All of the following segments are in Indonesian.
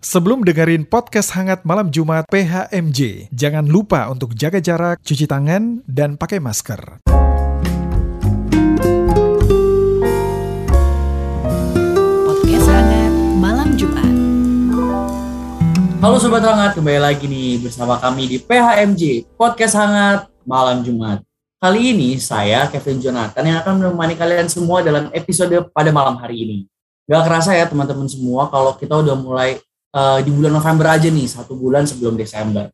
Sebelum dengerin podcast hangat malam Jumat PHMJ, jangan lupa untuk jaga jarak, cuci tangan, dan pakai masker. Podcast hangat malam Jumat. Halo Sobat Hangat, kembali lagi nih bersama kami di PHMJ, Podcast Hangat Malam Jumat. Kali ini saya, Kevin Jonathan, yang akan menemani kalian semua dalam episode pada malam hari ini. Gak kerasa ya teman-teman semua kalau kita udah mulai uh, di bulan November aja nih, satu bulan sebelum Desember.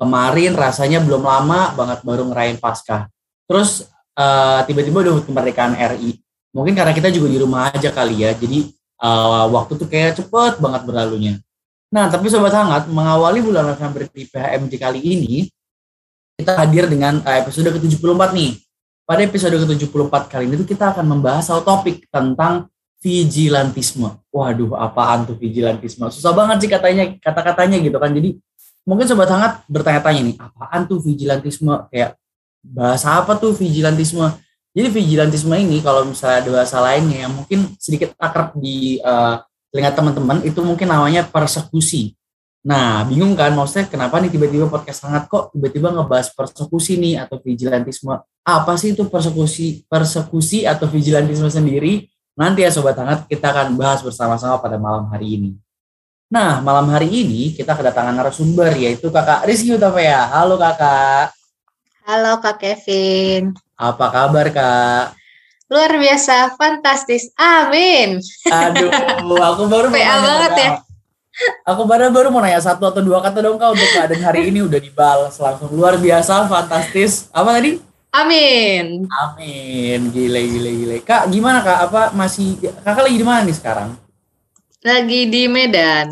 Kemarin rasanya belum lama banget baru ngerayain Paskah. Terus uh, tiba-tiba udah kemerdekaan RI. Mungkin karena kita juga di rumah aja kali ya, jadi uh, waktu tuh kayak cepet banget berlalunya. Nah, tapi Sobat Hangat, mengawali bulan November di PHMJ kali ini, kita hadir dengan episode ke-74 nih. Pada episode ke-74 kali ini kita akan membahas soal topik tentang vigilantisme. Waduh, apaan tuh vigilantisme? Susah banget sih katanya kata-katanya gitu kan. Jadi mungkin Sobat Hangat bertanya-tanya nih, apaan tuh vigilantisme? Kayak bahasa apa tuh vigilantisme? Jadi vigilantisme ini kalau misalnya ada bahasa lainnya yang mungkin sedikit akrab di uh, telinga teman-teman itu mungkin namanya persekusi. Nah, bingung kan maksudnya kenapa nih tiba-tiba podcast sangat kok tiba-tiba ngebahas persekusi nih atau vigilantisme. Apa sih itu persekusi persekusi atau vigilantisme sendiri? Nanti ya sobat hangat kita akan bahas bersama-sama pada malam hari ini. Nah, malam hari ini kita kedatangan narasumber yaitu Kakak Rizky Utapaya. Halo Kakak. Halo Kak Kevin. Apa kabar Kak? Luar biasa, fantastis. Amin. Aduh, aku baru mau nanya banget ya. Aku baru baru mau nanya satu atau dua kata dong Kak untuk keadaan hari ini udah dibalas langsung luar biasa, fantastis. Apa tadi? Amin. Amin. Gile gile gile. Kak, gimana Kak? Apa masih Kakak lagi di mana nih sekarang? Lagi di Medan.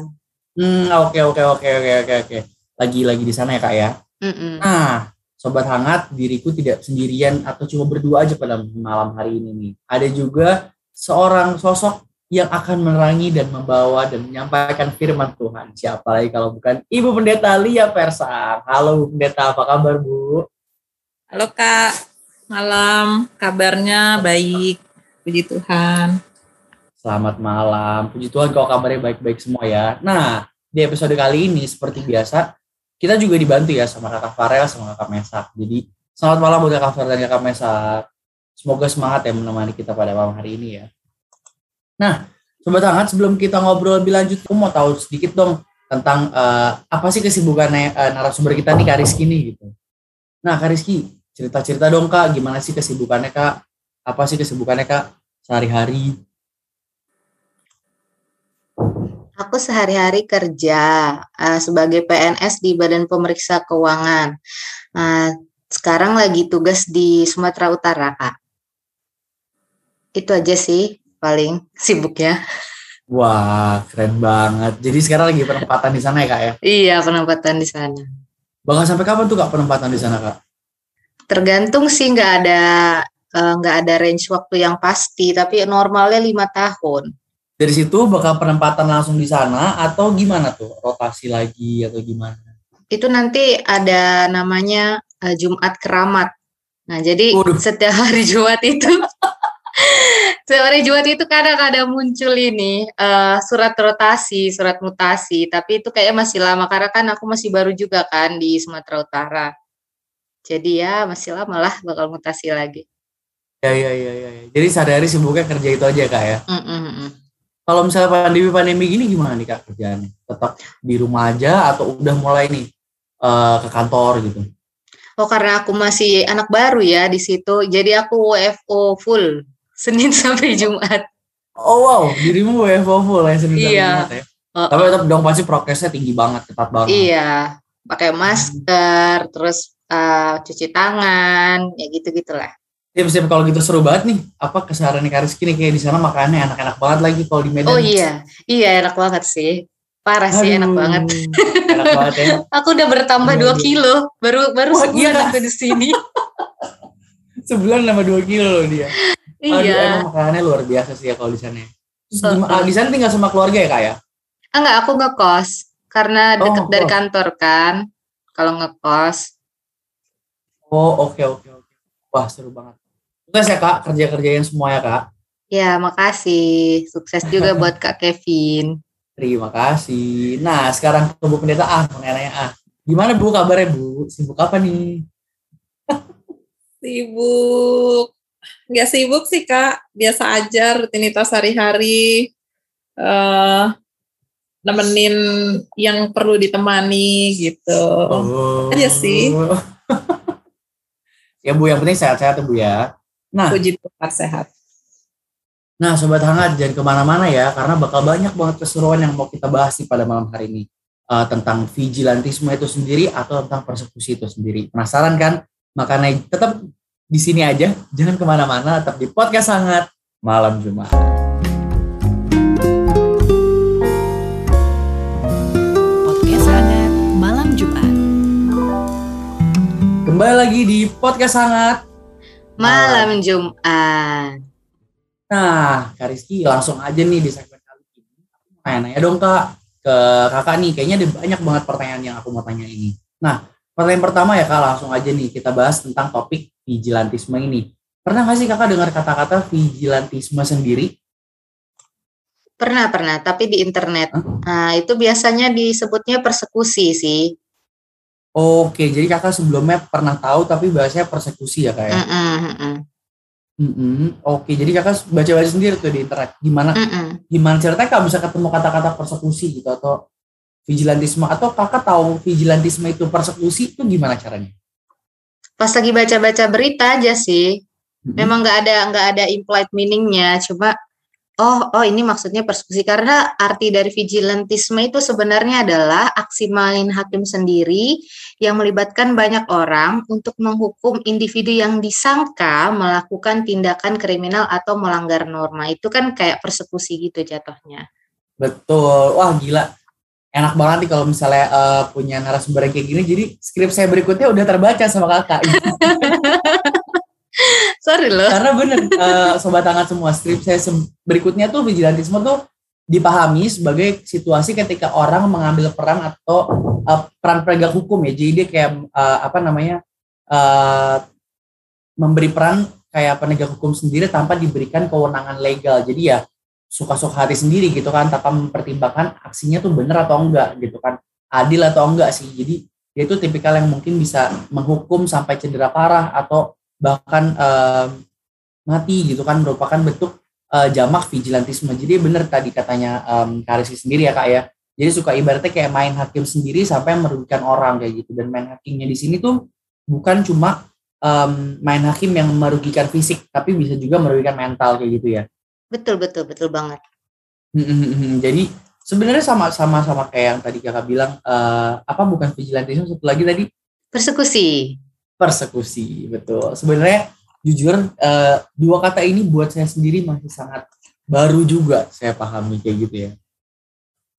Hmm, oke oke oke oke oke oke. Lagi lagi di sana ya Kak ya. Mm-mm. Nah, sobat hangat, diriku tidak sendirian atau cuma berdua aja pada malam hari ini nih. Ada juga seorang sosok yang akan menerangi dan membawa dan menyampaikan firman Tuhan. Siapa lagi kalau bukan Ibu Pendeta Lia Persang. Halo Bu Pendeta, apa kabar Bu? Halo Kak, malam. Kabarnya baik. Puji Tuhan. Selamat malam. Puji Tuhan kalau kabarnya baik-baik semua ya. Nah, di episode kali ini seperti biasa, kita juga dibantu ya sama Kakak Farel sama Kakak Mesak. Jadi, selamat malam buat Kakak Farel dan Kakak Mesak. Semoga semangat ya menemani kita pada malam hari ini ya. Nah, Sobat Hangat, sebelum kita ngobrol lebih lanjut, aku mau tahu sedikit dong tentang eh, apa sih kesibukannya eh, narasumber kita nih, Kak Rizky nih gitu. Nah, Kak Rizky, cerita-cerita dong Kak, gimana sih kesibukannya Kak? Apa sih kesibukannya Kak sehari-hari? Aku sehari-hari kerja eh, sebagai PNS di Badan Pemeriksa Keuangan. Nah, sekarang lagi tugas di Sumatera Utara, Kak. Itu aja sih paling sibuknya. Wah, keren banget. Jadi sekarang lagi penempatan di sana ya Kak ya? Iya, penempatan di sana. Bakal sampai kapan tuh Kak penempatan di sana Kak? Tergantung sih nggak ada eh, nggak ada range waktu yang pasti, tapi normalnya lima tahun. Dari situ bakal penempatan langsung di sana atau gimana tuh? Rotasi lagi atau gimana? itu nanti ada namanya eh, Jumat Keramat. Nah, jadi Waduh. setiap hari Jumat itu setiap hari Jumat itu kadang-kadang muncul ini eh, surat rotasi, surat mutasi, tapi itu kayaknya masih lama karena kan aku masih baru juga kan di Sumatera Utara. Jadi ya masih lama lah bakal mutasi lagi. Ya, ya, ya, ya. ya. Jadi sehari-hari sibuknya kerja itu aja Kak ya? Mm, mm, mm. Kalau misalnya pandemi-pandemi gini gimana nih Kak kerjaannya? Tetap di rumah aja atau udah mulai nih eh, ke kantor gitu? Oh karena aku masih anak baru ya di situ, jadi aku WFO full Senin sampai Jumat. Oh wow, dirimu WFO full ya Senin sampai Iya. Jumat ya? Oh, Tapi tetap dong pasti prokesnya tinggi banget, ketat banget. Iya, pakai masker, terus eh, cuci tangan, ya gitu gitulah. Siap-siap kalau gitu seru banget nih. Apa keseharian Kak Rizky nih kayak di sana makannya enak-enak banget lagi kalau di Medan. Oh iya, iya enak banget sih, parah sih enak Aduh, banget. Enak banget ya. Aku udah bertambah Aduh. 2 kilo, baru baru Wah, sebulan iya. aku di sini. Sebulan nambah 2 kilo loh dia. Aduh, iya, emang makanannya luar biasa sih ya kalau di sana. Terus Oh, oh. ah, di sana tinggal sama keluarga ya kak ya? enggak aku ngekos karena Oh, deket dari kos. kantor kan. Kalau ngekos, Oh oke oke oke. Wah seru banget. Sukses ya kak kerja kerjain semua ya kak. ya makasih, sukses juga buat Kak Kevin. Terima kasih. Nah, sekarang ke Bu Pendeta ah, mau nanya ah. Gimana Bu kabarnya Bu? Sibuk apa nih? Sibuk. Nggak sibuk sih, Kak. Biasa aja rutinitas hari-hari. eh nemenin yang perlu ditemani gitu. Oh. Aja sih. ya Bu, yang penting sehat-sehat ya Bu ya. Nah, Puji Tuhan sehat. nah Sobat Hangat jangan ke mana-mana ya, karena bakal banyak banget keseruan yang mau kita bahas nih pada malam hari ini. Eh, tentang vigilantisme itu sendiri atau tentang persekusi itu sendiri. Penasaran kan? Makanya tetap di sini aja, jangan ke mana-mana, tetap di podcast Hangat Malam Jumat. Kembali lagi di podcast Hangat. Malam Jumat. Nah, Kak Rizky langsung aja nih di segmen kali ini. Aku mau Nanya-nanya dong Kak ke kakak nih. Kayaknya ada banyak banget pertanyaan yang aku mau tanya ini. Nah, pertanyaan pertama ya Kak, langsung aja nih kita bahas tentang topik vigilantisme ini. Pernah nggak sih Kakak dengar kata-kata vigilantisme sendiri? Pernah, pernah, tapi di internet. Hah? Nah, itu biasanya disebutnya persekusi sih. Oke, jadi Kakak sebelumnya pernah tahu tapi bahasanya persekusi ya Kak ya? Mm-mm, mm-mm, Mm-mm. Oke, jadi Kakak baca-baca sendiri tuh di internet. Gimana mm-mm. gimana ceritanya Kak bisa ketemu kata-kata persekusi gitu atau vigilantisme atau Kakak tahu vigilantisme itu persekusi itu gimana caranya? Pas lagi baca-baca berita aja sih. Mm-mm. Memang nggak ada nggak ada implied meaningnya, cuma oh oh ini maksudnya persekusi karena arti dari vigilantisme itu sebenarnya adalah aksi main hakim sendiri yang melibatkan banyak orang untuk menghukum individu yang disangka melakukan tindakan kriminal atau melanggar norma. Itu kan kayak persekusi gitu jatuhnya. Betul. Wah gila. Enak banget nih kalau misalnya eh, punya narasumber yang kayak gini. Jadi skrip saya berikutnya udah terbaca sama kakak. Sorry loh. Karena bener eh, sobat hangat semua skrip saya berikutnya tuh vigilantisme tuh dipahami sebagai situasi ketika orang mengambil peran atau eh, peran penegak hukum ya. Jadi dia kayak eh, apa namanya eh, memberi peran kayak penegak hukum sendiri tanpa diberikan kewenangan legal. Jadi ya suka-suka hati sendiri gitu kan tanpa mempertimbangkan aksinya tuh bener atau enggak gitu kan adil atau enggak sih jadi dia itu tipikal yang mungkin bisa menghukum sampai cedera parah atau bahkan em, mati gitu kan merupakan bentuk eh, jamak vigilantisme jadi bener tadi katanya um, Karisi sendiri ya kak ya jadi suka ibaratnya kayak main hakim sendiri sampai merugikan orang kayak gitu dan main hakimnya di sini tuh bukan cuma em, main hakim yang merugikan fisik tapi bisa juga merugikan mental kayak gitu ya Betul betul betul banget. Hmm, Jadi sebenarnya sama sama sama kayak yang tadi kakak bilang eh, apa bukan vigilantisme satu lagi tadi Persekusi. persekusi betul. Sebenarnya jujur eh, dua kata ini buat saya sendiri masih sangat baru juga saya pahami kayak gitu ya.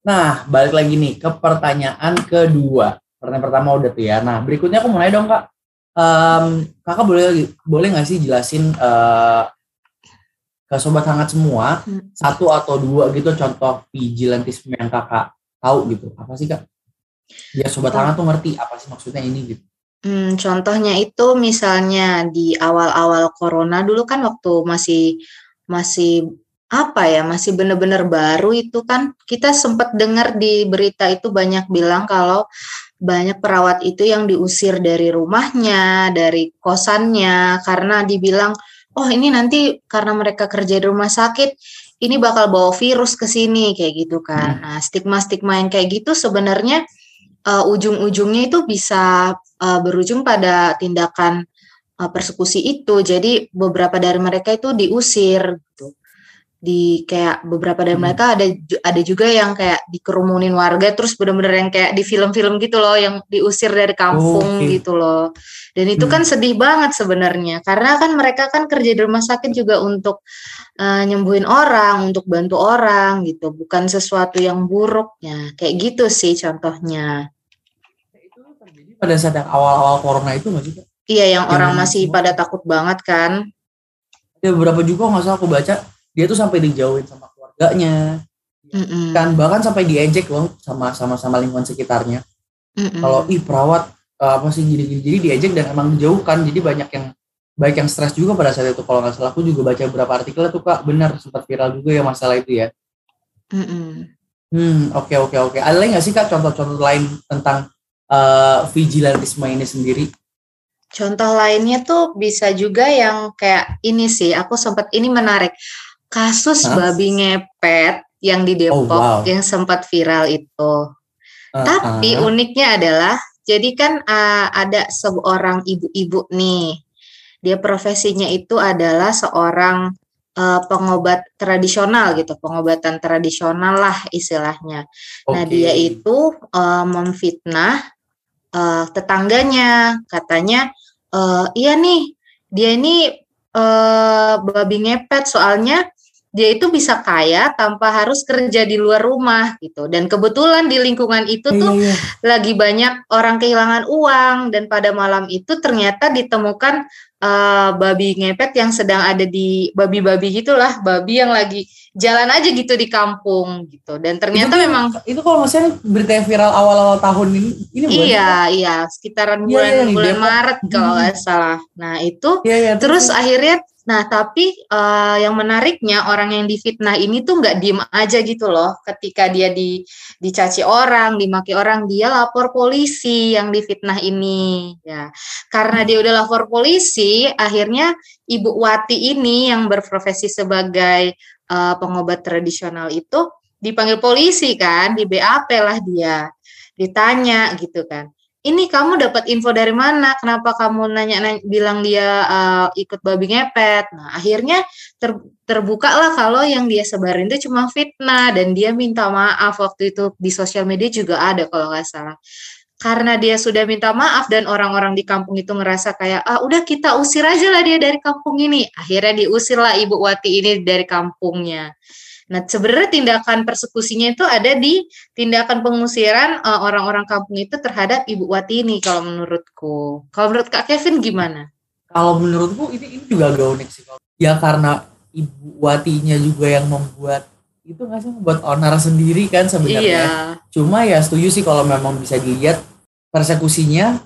Nah balik lagi nih ke pertanyaan kedua. Pertanyaan pertama udah tuh ya. Nah berikutnya aku mau nanya dong kak. Em, kakak boleh boleh nggak sih jelasin eh, ke sobat hangat semua Hmm. satu atau dua gitu contoh vigilantisme yang kakak tahu gitu apa sih kak biar sobat hangat tuh ngerti apa sih maksudnya ini gitu Hmm, contohnya itu misalnya di awal-awal corona dulu kan waktu masih masih apa ya masih bener-bener baru itu kan kita sempat dengar di berita itu banyak bilang kalau banyak perawat itu yang diusir dari rumahnya, dari kosannya karena dibilang oh ini nanti karena mereka kerja di rumah sakit ini bakal bawa virus ke sini kayak gitu kan. Nah, stigma-stigma yang kayak gitu sebenarnya uh, ujung-ujungnya itu bisa uh, berujung pada tindakan uh, persekusi itu. Jadi beberapa dari mereka itu diusir gitu. Di kayak beberapa dari Hmm. mereka ada ada juga yang kayak dikerumunin warga terus bener-bener yang kayak di film-film gitu loh yang diusir dari kampung Oke. gitu loh. Dan itu Hmm. kan sedih banget sebenarnya karena kan mereka kan kerja di rumah sakit juga untuk uh, nyembuhin orang, untuk bantu orang gitu, bukan sesuatu yang buruk ya. Kayak gitu sih contohnya. itu terjadi pada saat yang awal-awal corona itu nggak sih Iya, yang Yang orang masih pada takut banget kan. ya beberapa juga nggak salah aku baca dia tuh sampai dijauhin sama keluarganya Mm-mm. kan bahkan sampai diejek loh sama sama sama lingkungan sekitarnya Mm-mm. kalau ih perawat eh, apa sih gini-gini jadi diejek dan emang dijauhkan jadi banyak yang baik yang stres juga pada saat itu kalau nggak salah aku juga baca beberapa artikel tuh kak benar sempat viral juga ya masalah itu ya Mm-mm. Hmm, oke oke oke. Ada lagi nggak sih kak contoh-contoh lain tentang uh, vigilantisme ini sendiri? Contoh lainnya tuh bisa juga yang kayak ini sih, aku sempat ini menarik. Kasus Hah? babi ngepet yang di Depok wow. yang sempat viral itu. Uh, Tapi uh, uniknya adalah jadi kan uh, ada seorang ibu-ibu nih. Dia profesinya itu adalah seorang uh, pengobat tradisional gitu, pengobatan tradisional lah istilahnya. Nah, oke. dia itu uh, memfitnah uh, tetangganya, katanya uh, iya nih, dia ini uh, babi ngepet soalnya dia itu bisa kaya tanpa harus kerja di luar rumah gitu. Dan kebetulan di lingkungan itu Iya, tuh iya. lagi banyak orang kehilangan uang dan pada malam itu ternyata ditemukan uh, babi ngepet yang sedang ada di babi-babi gitulah, babi yang lagi jalan aja gitu di kampung gitu. Dan ternyata Itu- memang itu kalau misalnya berita yang viral awal-awal tahun ini, ini Kak? iya iya sekitaran Iya, bulan iya, di bulan. Maret kalau Hmm. nggak salah. Nah itu Iya, iya. terus akhirnya Nah, tapi eh, yang menariknya orang yang difitnah ini tuh nggak diem aja gitu loh. Ketika dia di dicaci orang, dimaki orang, dia lapor polisi yang difitnah ini. Ya, karena dia udah lapor polisi, akhirnya Ibu Wati ini yang berprofesi sebagai eh, pengobat tradisional itu dipanggil polisi kan, di BAP lah dia, ditanya gitu kan ini kamu dapat info dari mana? Kenapa kamu nanya, bilang dia uh, ikut babi ngepet? Nah, akhirnya ter, terbuka lah kalau yang dia sebarin itu cuma fitnah dan dia minta maaf waktu itu di sosial media juga ada kalau nggak salah. Karena dia sudah minta maaf dan orang-orang di kampung itu ngerasa kayak ah udah kita usir aja lah dia dari kampung ini. Akhirnya diusir lah Ibu Wati ini dari kampungnya. Nah, sebenarnya tindakan persekusinya itu ada di tindakan pengusiran uh, orang-orang kampung itu terhadap Ibu Wati ini kalau menurutku. Kalau menurut Kak Kevin gimana? Kalau menurutku ini ini juga agak unik sih. Ya karena ibu Watinya juga yang membuat itu nggak sih membuat onar sendiri kan sebenarnya. Iya. Cuma ya setuju sih kalau memang bisa dilihat persekusinya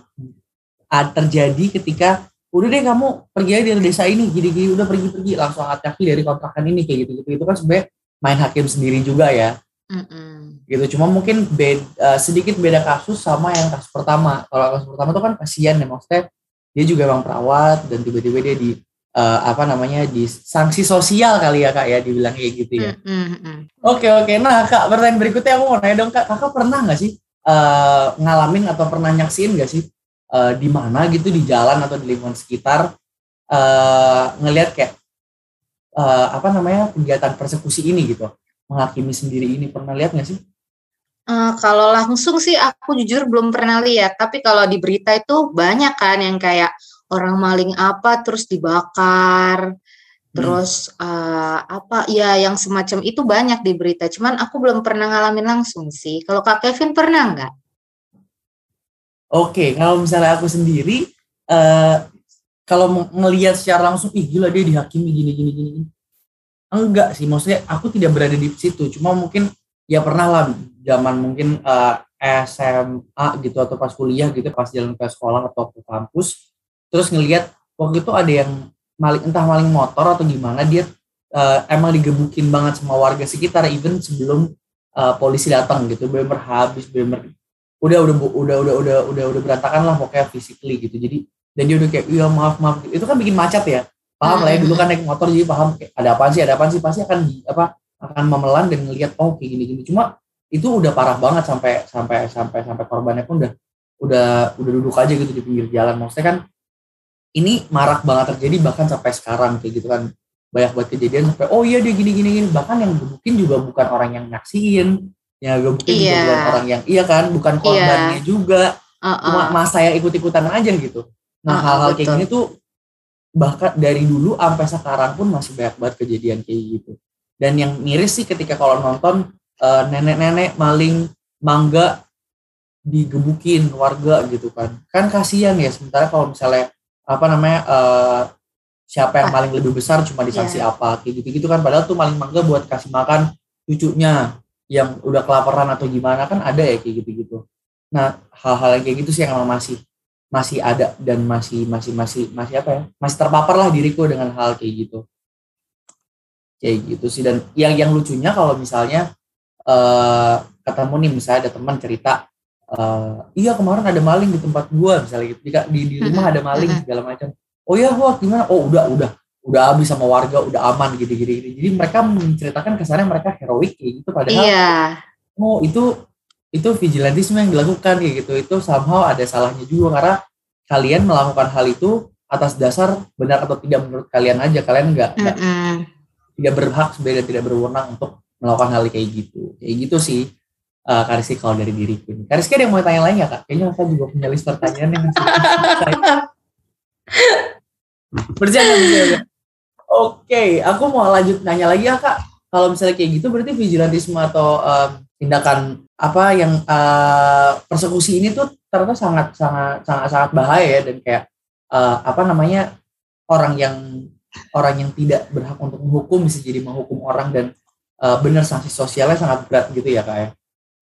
terjadi ketika udah deh kamu pergi aja dari desa ini gini-gini udah pergi-pergi langsung angkat kaki dari kontrakan ini kayak gitu-gitu itu kan sebenarnya main hakim sendiri juga ya. Mm-mm. gitu. Cuma mungkin beda, sedikit beda kasus sama yang kasus pertama. Kalau kasus pertama tuh kan kasihan ya maksudnya dia juga emang perawat dan tiba-tiba dia di eh, apa namanya di sanksi sosial kali ya kak ya dibilang kayak gitu ya. Oke oke, nah kak pertanyaan berikutnya aku mau nanya dong kak, kakak pernah nggak sih eh, ngalamin atau pernah nyaksiin nggak sih eh, di mana gitu di jalan atau di lingkungan sekitar eh, ngelihat kayak eh, apa namanya kegiatan persekusi ini gitu, menghakimi sendiri ini pernah lihat nggak sih? Eh, kalau langsung sih aku jujur belum pernah lihat, tapi kalau di berita itu banyak kan yang kayak orang maling apa terus dibakar, terus eh, apa ya yang semacam itu banyak di berita. Cuman aku belum pernah ngalamin langsung sih. Kalau Kak Kevin pernah nggak? Oke, kalau misalnya aku sendiri, eh kalau ngelihat secara langsung, ih gila dia dihakimi gini gini gini. gini." Enggak sih, maksudnya aku tidak berada di situ. Cuma mungkin ya pernah lah zaman mungkin eh, SMA gitu atau pas kuliah gitu, pas jalan ke sekolah atau ke kampus, terus ngelihat waktu itu ada yang maling entah maling motor atau gimana dia eh, emang digebukin banget sama warga sekitar even sebelum eh, polisi datang gitu, bener habis bener udah udah udah udah udah udah udah berantakan lah pokoknya physically gitu jadi dan dia udah kayak iya maaf maaf. Itu kan bikin macet ya. Paham lah ya dulu kan naik motor jadi paham kayak ada apaan sih ada apaan sih? Pasti akan apa akan memelan dan ngelihat oh kayak gini gini cuma itu udah parah banget sampai sampai sampai sampai korbannya pun udah udah udah duduk aja gitu di pinggir jalan. Maksudnya kan ini marak banget terjadi bahkan sampai sekarang kayak gitu kan. Banyak banget kejadian sampai oh iya dia gini gini. Gini bahkan yang gebukin juga bukan orang yang nyaksiin. Yang gebukin juga Iya. bukan orang yang iya kan bukan korbannya juga. Uh-uh. cuma masa yang ikut-ikutan aja gitu. Nah Ah, hal-hal kayak gini tuh bahkan dari dulu sampai sekarang pun masih banyak banget kejadian kayak gitu. Dan yang miris sih ketika kalau nonton eh, nenek-nenek maling mangga digebukin warga gitu kan. Kan kasihan ya sementara kalau misalnya apa namanya eh, siapa yang Ah. maling lebih besar cuma disanksi Iya. apa kayak gitu-gitu kan padahal tuh maling mangga buat kasih makan cucunya yang udah kelaparan atau gimana kan ada ya kayak gitu-gitu. Nah, hal-hal yang kayak gitu sih yang emang masih masih ada dan masih masih masih masih apa ya? Masih terpapar lah diriku dengan hal kayak gitu. Kayak gitu sih. Dan yang yang lucunya kalau misalnya eh ketemu nih misalnya ada teman cerita eh iya kemarin ada maling di tempat gua misalnya gitu. Jika di, di rumah ada maling segala macam. Oh iya wah gimana? Oh udah udah udah habis sama warga udah aman gitu gitu, gitu. jadi mereka menceritakan kesannya mereka heroik kayak gitu. Padahal Iya, oh itu itu vigilantisme yang dilakukan kayak gitu. Itu somehow ada salahnya juga karena kalian melakukan hal itu atas dasar benar atau tidak menurut kalian aja. Kalian nggak nggak- mm-mm. tidak berhak sebenarnya tidak berwenang untuk melakukan hal kayak gitu. Kayak gitu sih uh, Kariski kalau dari diriku ini Kariski ada yang mau tanya lain ya kak? Kayaknya saya juga punya list pertanyaan yang berjalan berjalan oke aku mau lanjut nanya lagi ya kak. Kalau misalnya kayak gitu berarti vigilantisme atau um, tindakan apa yang uh, persekusi ini tuh ternyata sangat sangat sangat sangat bahaya ya dan kayak uh, apa namanya orang yang orang yang tidak berhak untuk menghukum bisa jadi menghukum orang dan uh, benar sanksi sosialnya sangat berat gitu ya kak ya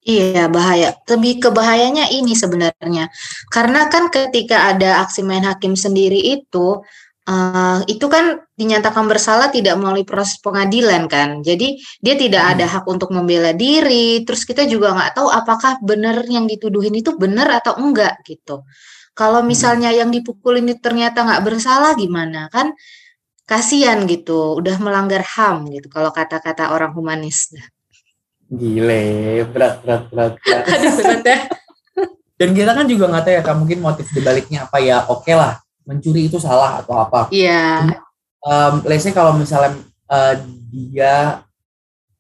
Iya, bahaya. Lebih ke bahayanya ini sebenarnya. Karena kan ketika ada aksi main hakim sendiri itu, eh, itu kan dinyatakan bersalah tidak melalui proses pengadilan kan. Jadi dia tidak ada hak untuk membela diri. Terus kita juga nggak tahu apakah benar yang dituduhin itu benar atau enggak gitu. Kalau misalnya yang dipukul ini ternyata nggak bersalah gimana kan? Kasian gitu, udah melanggar HAM gitu. Kalau kata-kata orang humanis. gile berat berat berat, berat. Aduh, berat ya. dan kita kan juga nggak tahu ya kak mungkin motif dibaliknya apa ya oke lah mencuri itu salah atau apa Iya. um, let's say kalau misalnya uh, dia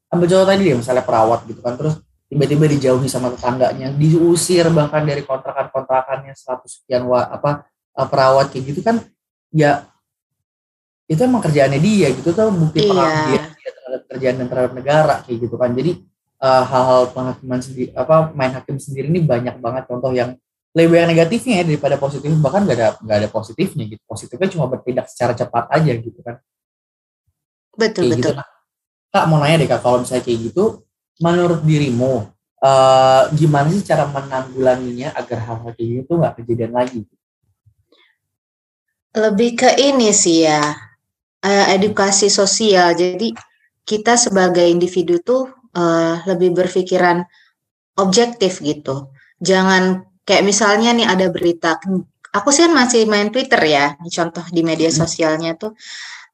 ambil contoh tadi deh misalnya perawat gitu kan terus tiba-tiba dijauhi sama tetangganya diusir bahkan dari kontrakan-kontrakannya 100 sekian wa, apa uh, perawat kayak gitu kan ya itu emang kerjaannya dia gitu tuh bukti Iya. pengabdian dia terhadap kerjaan dan terhadap negara kayak gitu kan jadi uh, hal-hal penghakiman sendiri apa main hakim sendiri ini banyak banget contoh yang lebih banyak negatifnya ya daripada positif bahkan gak ada nggak ada positifnya gitu positifnya cuma bertindak secara cepat aja gitu kan Betul, kayak gitu betul. Nah, kak mau nanya deh kak kalau misalnya kayak gitu menurut dirimu eh, gimana sih cara menanggulanginya agar hal-hal kayak gitu nggak kejadian lagi Lebih ke ini sih ya, eh, edukasi sosial. Jadi kita sebagai individu tuh eh, lebih berpikiran objektif gitu. Jangan kayak misalnya nih ada berita, aku sih kan masih main Twitter ya, contoh di media Hmm. sosialnya tuh.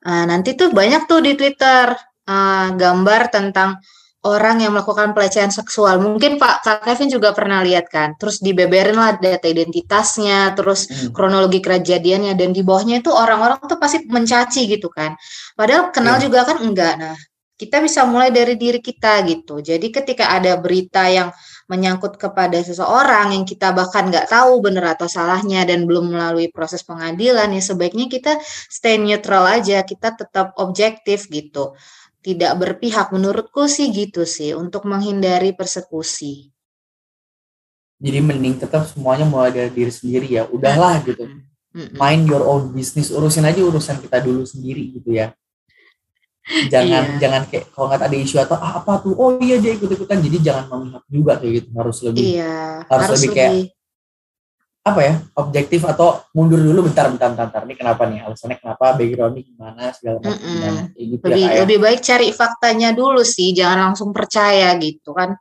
eh, nanti tuh banyak tuh di Twitter eh, gambar tentang orang yang melakukan pelecehan seksual. Mungkin Pak Kak Kevin juga pernah lihat kan. Terus dibeberin lah data identitasnya, terus Hmm. kronologi kejadiannya dan di bawahnya itu orang-orang tuh pasti mencaci gitu kan. Padahal kenal Iya. juga kan enggak. Nah, kita bisa mulai dari diri kita gitu. Jadi ketika ada berita yang menyangkut kepada seseorang yang kita bahkan nggak tahu benar atau salahnya dan belum melalui proses pengadilan ya sebaiknya kita stay neutral aja, kita tetap objektif gitu. Tidak berpihak menurutku sih gitu sih untuk menghindari persekusi. jadi mending tetap semuanya mulai dari diri sendiri ya udahlah gitu mind your own business urusin aja urusan kita dulu sendiri gitu ya jangan Iya. jangan kayak kalau nggak ada isu atau ah, apa tuh? Oh iya dia ikut ikutan jadi jangan memihak juga kayak gitu. Harus lebih Iya, harus harus lebih lebih, kayak- apa ya objektif atau mundur dulu bentar bentar bentar, bentar. ini kenapa nih? Alasannya kenapa? Backgroundnya gimana? Segala macam gimana? Kayak gitu lebih ya. kayak lebih baik cari faktanya dulu sih, jangan langsung percaya gitu kan.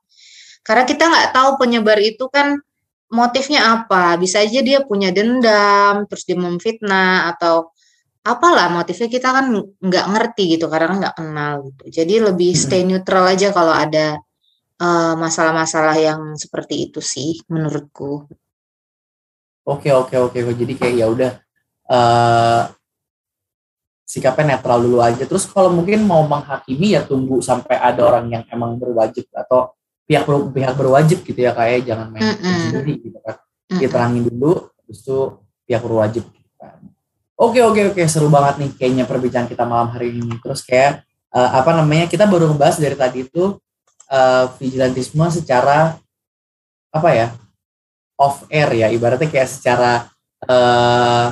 Karena kita nggak tahu penyebar itu kan motifnya apa. Bisa aja dia punya dendam, terus dia memfitnah atau apalah motifnya kita kan nggak ngerti gitu karena nggak kenal gitu. Jadi lebih Mm-mm. stay neutral aja kalau ada eh, masalah-masalah yang seperti itu sih menurutku. Oke oke oke jadi kayak ya udah eh sikapnya netral dulu aja. Terus kalau mungkin mau menghakimi ya tunggu sampai ada orang yang emang berwajib atau pihak ber- pihak berwajib gitu ya kayak jangan main hakim Mm-mm. sendiri gitu kan. Mm-mm. Diterangin dulu, terus itu pihak berwajib. Oke oke oke. Seru banget nih kayaknya perbincangan kita malam hari ini. Terus kayak eh, apa namanya kita baru ngebahas dari tadi itu eh, vigilantisme secara apa ya off air ya. Ibaratnya kayak secara eh,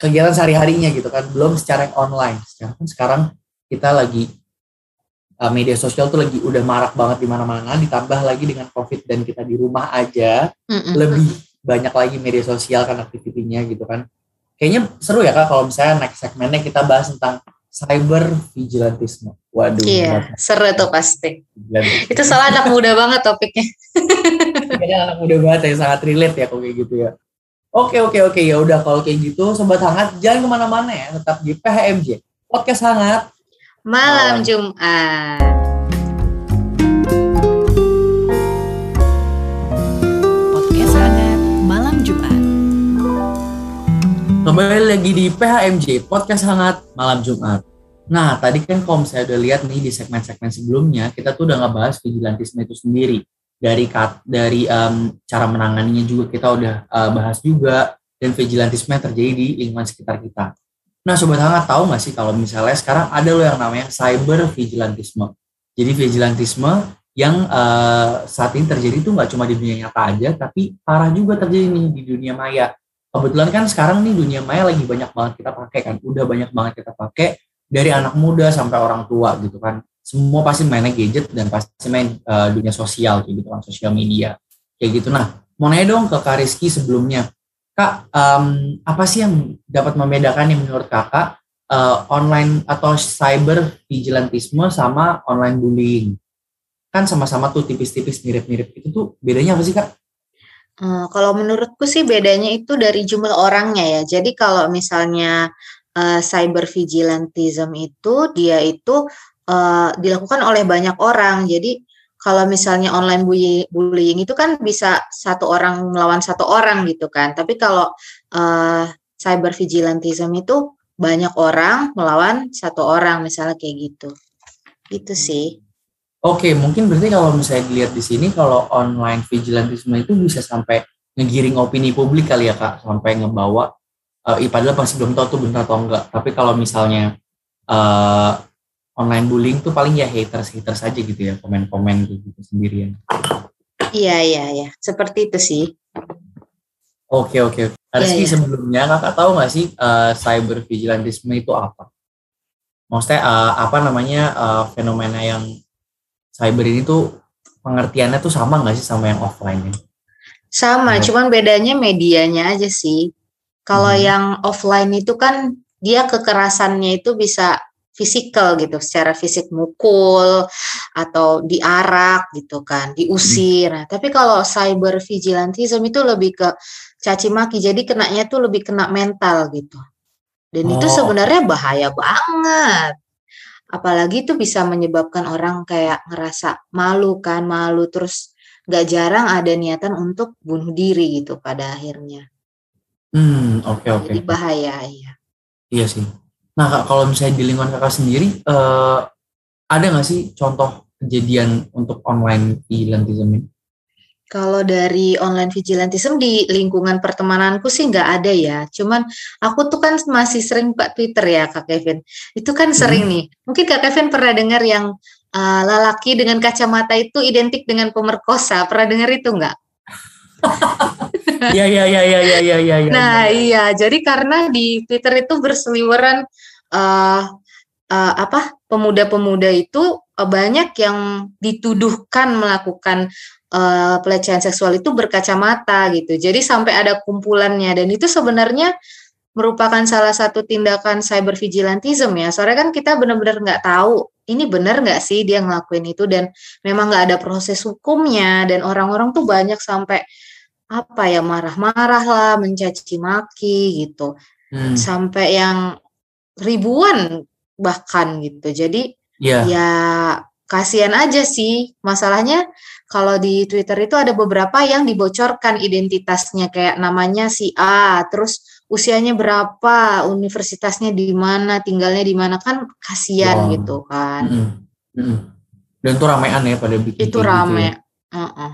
kegiatan sehari-harinya gitu kan. Belum secara online. Sekarang kan sekarang kita lagi eh, media sosial tuh lagi udah marak banget di mana-mana. Ditambah lagi dengan covid dan kita di rumah aja Mm-mm. lebih banyak lagi media sosial kan aktivitinya gitu kan kayaknya seru ya kak kalau misalnya next segmennya kita bahas tentang cyber vigilantisme. Waduh. Iya, seru tuh pasti. Itu soal anak muda banget topiknya. Kayaknya anak muda banget ya, sangat relate ya kalau kayak gitu ya. Oke oke oke ya udah kalau kayak gitu sobat hangat jangan ke mana-mana ya tetap di PHMJ podcast hangat Malam Malam. Jumat. Kembali lagi di PHMJ Podcast Hangat Malam Jumat. Nah, tadi kan kalau misalnya udah lihat nih di segmen-segmen sebelumnya, kita tuh udah ngebahas vigilantisme itu sendiri. Dari dari em, cara menanganinya juga kita udah eh, bahas juga dan vigilantisme terjadi di lingkungan sekitar kita. Nah, sobat hangat tahu nggak sih kalau misalnya sekarang ada loh yang namanya cyber vigilantisme. Jadi vigilantisme yang eh, saat ini terjadi itu nggak cuma di dunia nyata aja, tapi parah juga terjadi nih di dunia maya kebetulan kan sekarang nih dunia maya lagi banyak banget kita pakai kan udah banyak banget kita pakai dari anak muda sampai orang tua gitu kan. Semua pasti mainnya gadget dan pasti main eh, dunia sosial kayak gitu kan sosial media kayak gitu. Nah mau nanya dong ke Kak Rizky sebelumnya. Kak em, apa sih yang dapat membedakan yang menurut Kakak eh, online atau cyber vigilantisme sama online bullying? Kan sama-sama tuh tipis-tipis mirip-mirip. Itu tuh bedanya apa sih Kak? Eh, kalau menurutku sih bedanya itu dari jumlah orangnya ya. Jadi kalau misalnya eh, cyber vigilantism itu dia itu eh, dilakukan oleh banyak orang. Jadi kalau misalnya online bully- bullying itu kan bisa satu orang melawan satu orang gitu kan. Tapi kalau eh, cyber vigilantism itu banyak orang melawan satu orang misalnya kayak gitu. Gitu sih. Oke, mungkin berarti kalau misalnya dilihat di sini, kalau online vigilantisme itu bisa sampai ngegiring opini publik kali ya kak, sampai ngebawa. eh padahal masih belum tahu tuh benar atau enggak. Tapi kalau misalnya eh online bullying tuh paling ya haters haters aja gitu ya, komen-komen gitu sendirian. Iya iya iya. Seperti itu sih. Oke oke. Rizky Iya, iya. sebelumnya kakak tahu nggak sih eh, cyber vigilantisme itu apa? Maksudnya eh, apa namanya eh, fenomena yang cyber ini tuh pengertiannya tuh sama nggak sih sama yang offline -nya? Sama, Hmm. cuman bedanya medianya aja sih. Kalau Hmm. yang offline itu kan dia kekerasannya itu bisa fisikal gitu, secara fisik mukul atau diarak gitu kan, diusir. Nah, tapi kalau cyber vigilantism itu lebih ke caci maki, jadi kenanya tuh lebih kena mental gitu. Dan itu Oh. sebenarnya bahaya banget. Apalagi itu bisa menyebabkan orang kayak ngerasa malu kan, malu terus nggak jarang ada niatan untuk bunuh diri gitu pada akhirnya. Hmm, oke oke. Jadi bahaya ya. Iya sih. Nah, Kak, kalau misalnya di lingkungan kakak sendiri, eh, ada nggak sih contoh kejadian untuk online vigilantism ini? Kalau dari online vigilantism di lingkungan pertemananku sih nggak ada ya. Cuman aku tuh kan masih sering buka Twitter ya Kak Kevin. Itu kan sering nih. Mungkin Kak Kevin pernah dengar yang uh, lelaki dengan kacamata itu identik dengan pemerkosa. Pernah dengar itu nggak? Iya iya iya iya iya iya iya. iya. Nah iya, jadi karena di Twitter itu berseliweran eh eh, apa pemuda-pemuda itu eh, banyak yang dituduhkan melakukan eh, pelecehan seksual itu berkacamata gitu. Jadi sampai ada kumpulannya dan itu sebenarnya merupakan salah satu tindakan cyber vigilantism ya. Soalnya kan kita benar-benar nggak tahu ini benar nggak sih dia ngelakuin itu dan memang nggak ada proses hukumnya dan orang-orang tuh banyak sampai apa ya marah-marah lah, mencaci maki gitu, Hmm, sampai yang ribuan bahkan gitu. Jadi Iya. ya kasihan aja sih. Masalahnya kalau di Twitter itu ada beberapa yang dibocorkan identitasnya kayak namanya si A, terus usianya berapa, universitasnya di mana, tinggalnya di mana kan kasihan Wow. gitu kan. Mm-mm. Mm-mm. Dan itu ramean ya pada bikin Itu gitu rame. ya. Heeh.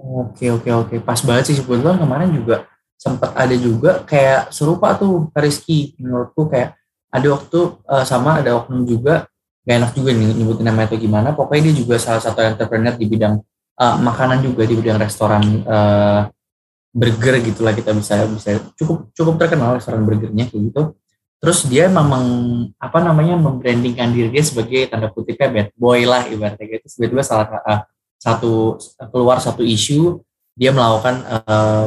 Oke oke oke. Pas banget sih kebetulan kemarin juga sempat ada juga kayak serupa tuh Rizky menurutku kayak ada waktu eh, sama ada oknum juga gak enak juga nih nyebutin namanya atau gimana. Pokoknya dia juga salah satu entrepreneur di bidang eh, makanan juga di bidang restoran eh, burger gitulah kita bisa bisa cukup cukup terkenal restoran burgernya kayak gitu. Terus dia memang apa namanya membrandingkan diri dia sebagai tanda kutipnya bad boy lah ibaratnya gitu. Tiba-tiba salah eh, satu keluar satu isu dia melakukan eh,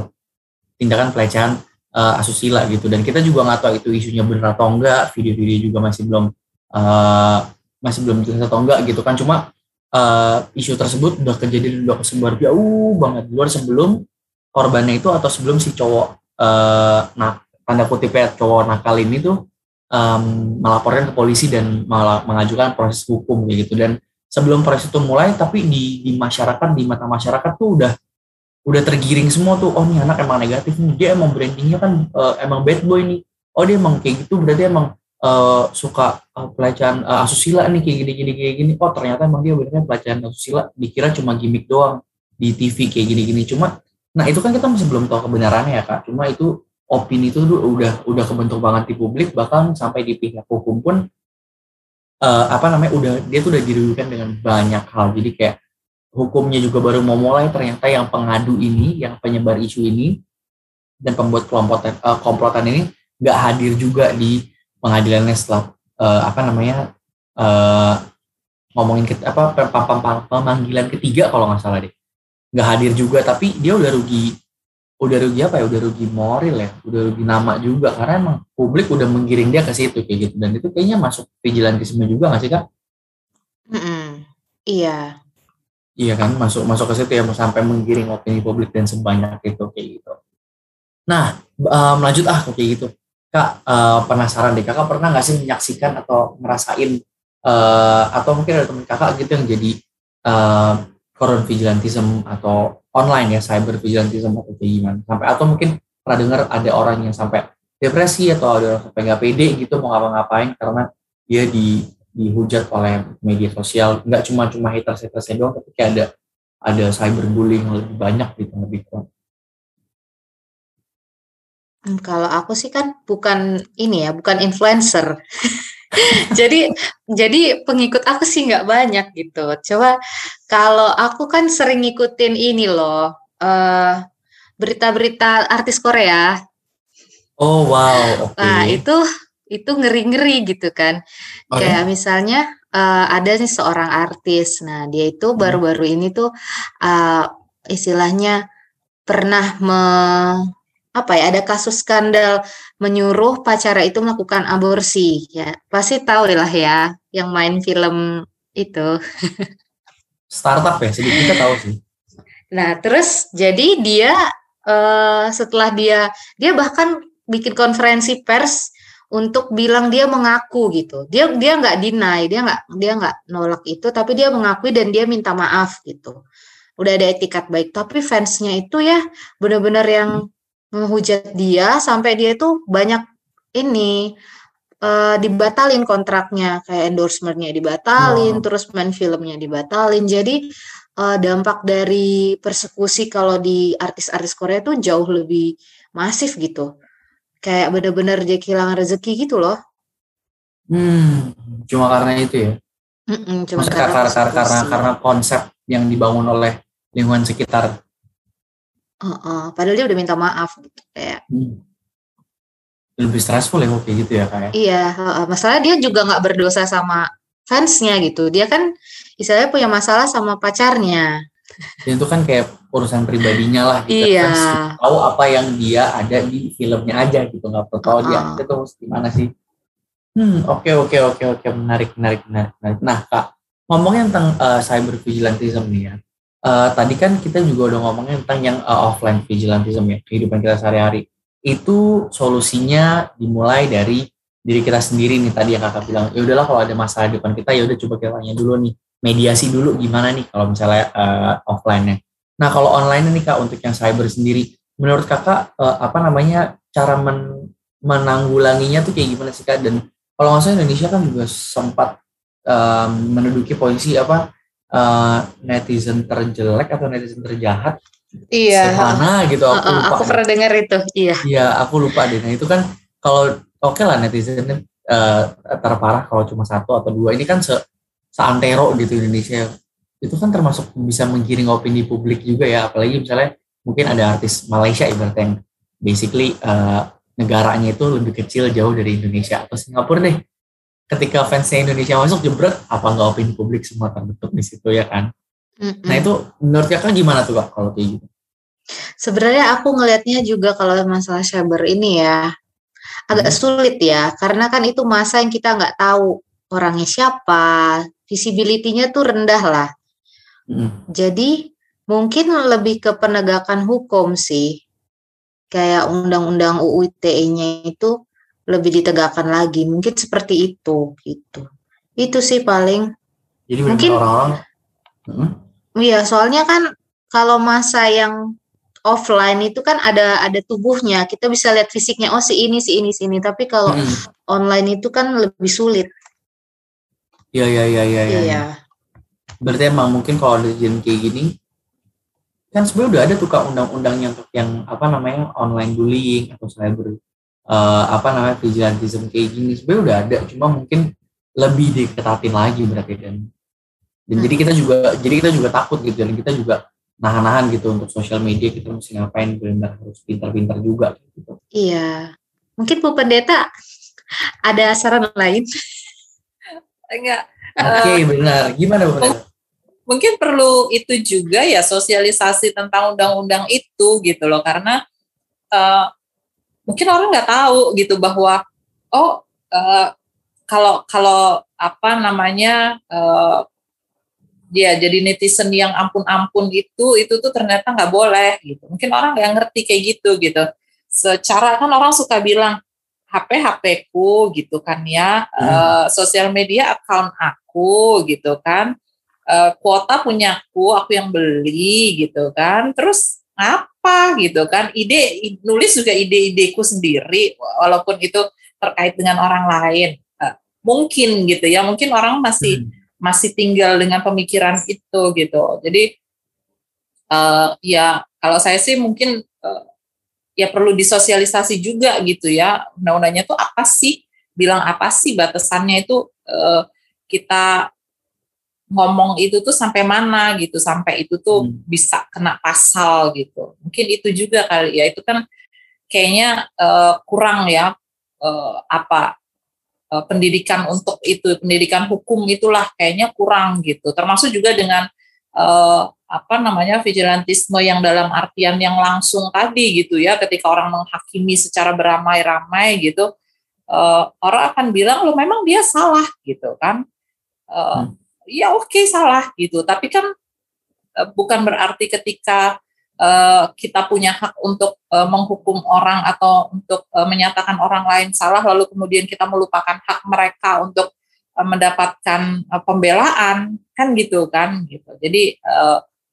tindakan pelecehan eh, asusila gitu. Dan kita juga nggak tahu itu isunya benar atau enggak video-video juga masih belum uh, masih belum jelas atau enggak gitu kan. Cuma uh, isu tersebut udah kejadian udah kesebar jauh banget. Luar sebelum korbannya itu atau sebelum si cowok uh, nah tanda kutip ya cowok nakal ini tuh um, melaporkan ke polisi dan malah mengajukan proses hukum gitu. Dan sebelum proses itu mulai tapi di di masyarakat di mata masyarakat tuh udah udah tergiring semua tuh oh nih anak emang negatif nih dia emang brandingnya kan uh, emang bad boy nih. Oh dia emang kayak gitu berarti emang uh, suka uh, pelecehan uh, asusila nih kayak gini gini kayak gini. Oh ternyata emang dia benernya pelecehan asusila dikira cuma gimmick doang di TV kayak gini gini. Cuma nah itu kan kita masih belum tahu kebenarannya ya kak. Cuma itu opini itu udah udah kebentuk banget di publik bahkan sampai di pihak hukum pun uh, apa namanya udah dia tuh udah dirugikan dengan banyak hal. Jadi kayak hukumnya juga baru mau mulai ternyata yang pengadu ini yang penyebar isu ini dan pembuat kelompokan uh, komplotan ini nggak hadir juga di pengadilannya setelah uh, apa namanya uh, ngomongin ke, apa pemanggilan ketiga kalau nggak salah deh nggak hadir juga tapi dia udah rugi udah rugi apa ya udah rugi moral ya udah rugi nama juga karena emang publik udah menggiring dia ke situ kayak gitu dan itu kayaknya masuk vigilantisme juga nggak sih kak? Mm -mm. Iya. Iya kan masuk masuk ke situ ya sampai menggiring opini publik dan sebanyak itu kayak gitu. Nah um, lanjut ah kayak gitu Kak uh, penasaran deh, kakak pernah nggak sih menyaksikan atau ngerasain uh, atau mungkin ada teman kakak gitu yang jadi uh, koron vigilantism atau online ya cyber vigilantism atau kayak gimana? Sampai atau mungkin pernah dengar ada orang yang sampai depresi atau ada orang sampai nggak pede gitu mau ngapa-ngapain karena dia di dihujat oleh media sosial. Nggak cuma cuma haters hatersnya doang tapi kayak ada ada cyberbullying lebih banyak gitu lebih kurang Hmm, kalau aku sih kan bukan ini ya, bukan influencer. jadi jadi pengikut aku sih nggak banyak gitu. Coba kalau aku kan sering ngikutin ini loh, uh, berita-berita artis Korea. Oh wow. Okay. Nah itu itu ngeri-ngeri gitu kan. Okay. Kayak misalnya uh, ada nih seorang artis. Nah dia itu hmm. baru-baru ini tuh uh, istilahnya pernah me apa ya ada kasus skandal menyuruh pacara itu melakukan aborsi ya. Pasti tahu lah ya yang main film itu. Startup ya sedikit kita tahu sih. Nah terus jadi dia uh, setelah dia dia bahkan bikin konferensi pers untuk bilang dia mengaku gitu. Dia dia nggak deny dia nggak dia nggak nolak itu tapi dia mengakui dan dia minta maaf gitu. Udah ada etikat baik tapi fansnya itu ya benar-benar yang menghujat dia sampai dia itu banyak ini uh, dibatalin kontraknya. Kayak endorsementnya dibatalin wow. terus main filmnya dibatalin. Jadi uh, dampak dari persekusi kalau di artis-artis Korea itu jauh lebih masif gitu. Kayak bener-bener dia kehilangan rezeki gitu loh. Hmm cuma karena itu ya? Mm-mm, cuma karena, karena karena karena konsep yang dibangun oleh lingkungan sekitar Uh, uh, padahal dia udah minta maaf gitu kayak. Hmm. Lebih stressful ya kayak gitu ya kayak. Ya? Iya, uh, masalah dia juga nggak berdosa sama fansnya gitu. Dia kan istilahnya punya masalah sama pacarnya. Dan itu kan kayak urusan pribadinya lah gitu. Iya. Fans tahu apa yang dia ada di filmnya aja gitu nggak perlu tahu uh. dia itu gimana sih. Hmm, oke okay, oke okay, oke okay, oke menarik menarik menarik. Nah, Kak, ngomongnya tentang uh, cyber vigilantism nih ya uh, tadi kan kita juga udah ngomongin tentang yang uh, offline vigilantism ya kehidupan kita sehari-hari. Itu solusinya dimulai dari diri kita sendiri nih tadi yang kakak bilang. Ya udahlah kalau ada masalah di depan kita ya udah coba kita tanya dulu nih. Mediasi dulu gimana nih kalau misalnya uh, offline-nya. Nah kalau online nih kak untuk yang cyber sendiri menurut kakak uh, apa namanya cara men menanggulanginya tuh kayak gimana sih kak? Dan kalau nggak salah Indonesia kan juga sempat um, menduduki posisi apa uh, netizen terjelek atau netizen terjahat? Iya. Mana gitu aku lupa aku pernah dengar itu iya. Iya aku lupa deh. Nah itu kan kalau oke okay lah netizen uh, terparah kalau cuma satu atau dua. Ini kan se seantero gitu Indonesia. Itu kan termasuk bisa menggiring opini publik juga ya. Apalagi misalnya mungkin ada artis Malaysia ibaratnya yang basically uh, negaranya itu lebih kecil jauh dari Indonesia atau Singapura deh ketika fansnya Indonesia masuk jebret apa nggak opini publik semua terbentuk di situ ya kan mm-hmm. nah itu menurut kakak gimana tuh kak kalau kayak gitu sebenarnya aku ngelihatnya juga kalau masalah cyber ini ya agak hmm. sulit ya karena kan itu masa yang kita nggak tahu orangnya siapa, visibility-nya tuh rendah lah. Hmm. Jadi mungkin lebih ke penegakan hukum sih. Kayak undang-undang UU ITE-nya itu lebih ditegakkan lagi. Mungkin seperti itu gitu. Itu sih paling. Jadi Mungkin- orang-orang Hmm. Iya, soalnya kan kalau masa yang offline itu kan ada ada tubuhnya. Kita bisa lihat fisiknya oh si ini si ini si ini. Tapi kalau Hmm. online itu kan lebih sulit. Iya iya iya iya. iya. Iya. Berarti emang mungkin kalau ada kejadian kayak gini kan sebenarnya udah ada tuh kak undang-undang yang yang apa namanya online bullying atau cyber eh, apa namanya vigilantism kayak gini sebenarnya udah ada cuma mungkin lebih diketatin lagi berarti dan dan jadi kita juga jadi kita juga takut gitu dan kita juga nahan-nahan gitu untuk sosial media kita mesti ngapain benar harus pintar-pintar juga gitu. Iya. Mungkin Bu Pendeta ada saran lain? Enggak. Oke benar gimana Bu Pendeta? mungkin perlu itu juga ya sosialisasi tentang undang-undang itu gitu loh karena eh, mungkin orang nggak tahu gitu bahwa oh eh, kalau kalau apa namanya eh, dia jadi netizen yang ampun-ampun itu itu tuh ternyata nggak boleh gitu. Mungkin orang nggak ngerti kayak gitu gitu. Secara kan orang suka bilang HP HP ku gitu kan ya. Eh, sosial media account aku gitu kan. Eh, kuota punyaku, aku yang beli gitu kan. Terus apa gitu kan? Ide nulis juga ide-ideku sendiri walaupun itu terkait dengan orang lain. Eh, mungkin gitu ya, mungkin orang masih masih tinggal dengan pemikiran itu gitu. Jadi eh, ya kalau saya sih mungkin eh, ya perlu disosialisasi juga gitu ya. Undang-undangnya tuh apa sih? Bilang apa sih batasannya itu eh, kita ngomong itu tuh sampai mana gitu sampai itu tuh Hmm. bisa kena pasal gitu mungkin itu juga kali ya itu kan kayaknya eh, kurang ya eh, apa eh, pendidikan untuk itu pendidikan hukum itulah kayaknya kurang gitu termasuk juga dengan eh, apa namanya vigilantisme yang dalam artian yang langsung tadi gitu ya ketika orang menghakimi secara beramai-ramai gitu eh, orang akan bilang lo memang dia salah gitu kan Eh, Hmm. Ya oke salah gitu. Tapi kan eh, bukan berarti ketika eh, kita punya hak untuk eh, menghukum orang atau untuk menyatakan orang lain salah lalu kemudian kita melupakan hak mereka untuk mendapatkan pembelaan kan gitu kan gitu. Jadi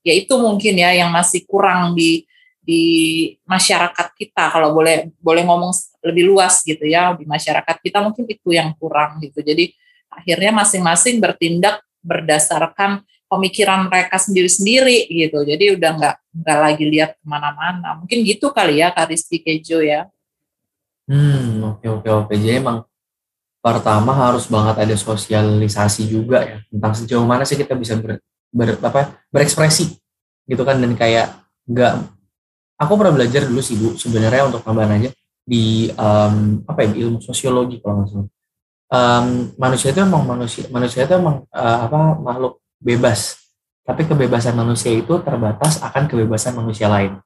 ya itu mungkin ya yang masih kurang di di masyarakat kita. Kalau boleh boleh ngomong lebih luas gitu ya di masyarakat kita mungkin itu yang kurang gitu. Jadi akhirnya masing-masing bertindak berdasarkan pemikiran mereka sendiri-sendiri gitu. Jadi udah nggak nggak lagi lihat ke mana-mana. Mungkin gitu kali ya Karisti Kejo ya. Hmm, oke oke oke. Jadi emang pertama harus banget ada sosialisasi juga ya tentang sejauh mana sih kita bisa ber, ber- apa berekspresi gitu kan dan kayak nggak aku pernah belajar dulu sih bu sebenarnya untuk tambahan aja di em, apa ya di ilmu sosiologi kalau nggak salah Em, manusia itu emang manusia manusia itu emang eh, apa makhluk bebas. Tapi kebebasan manusia itu terbatas akan kebebasan manusia lain.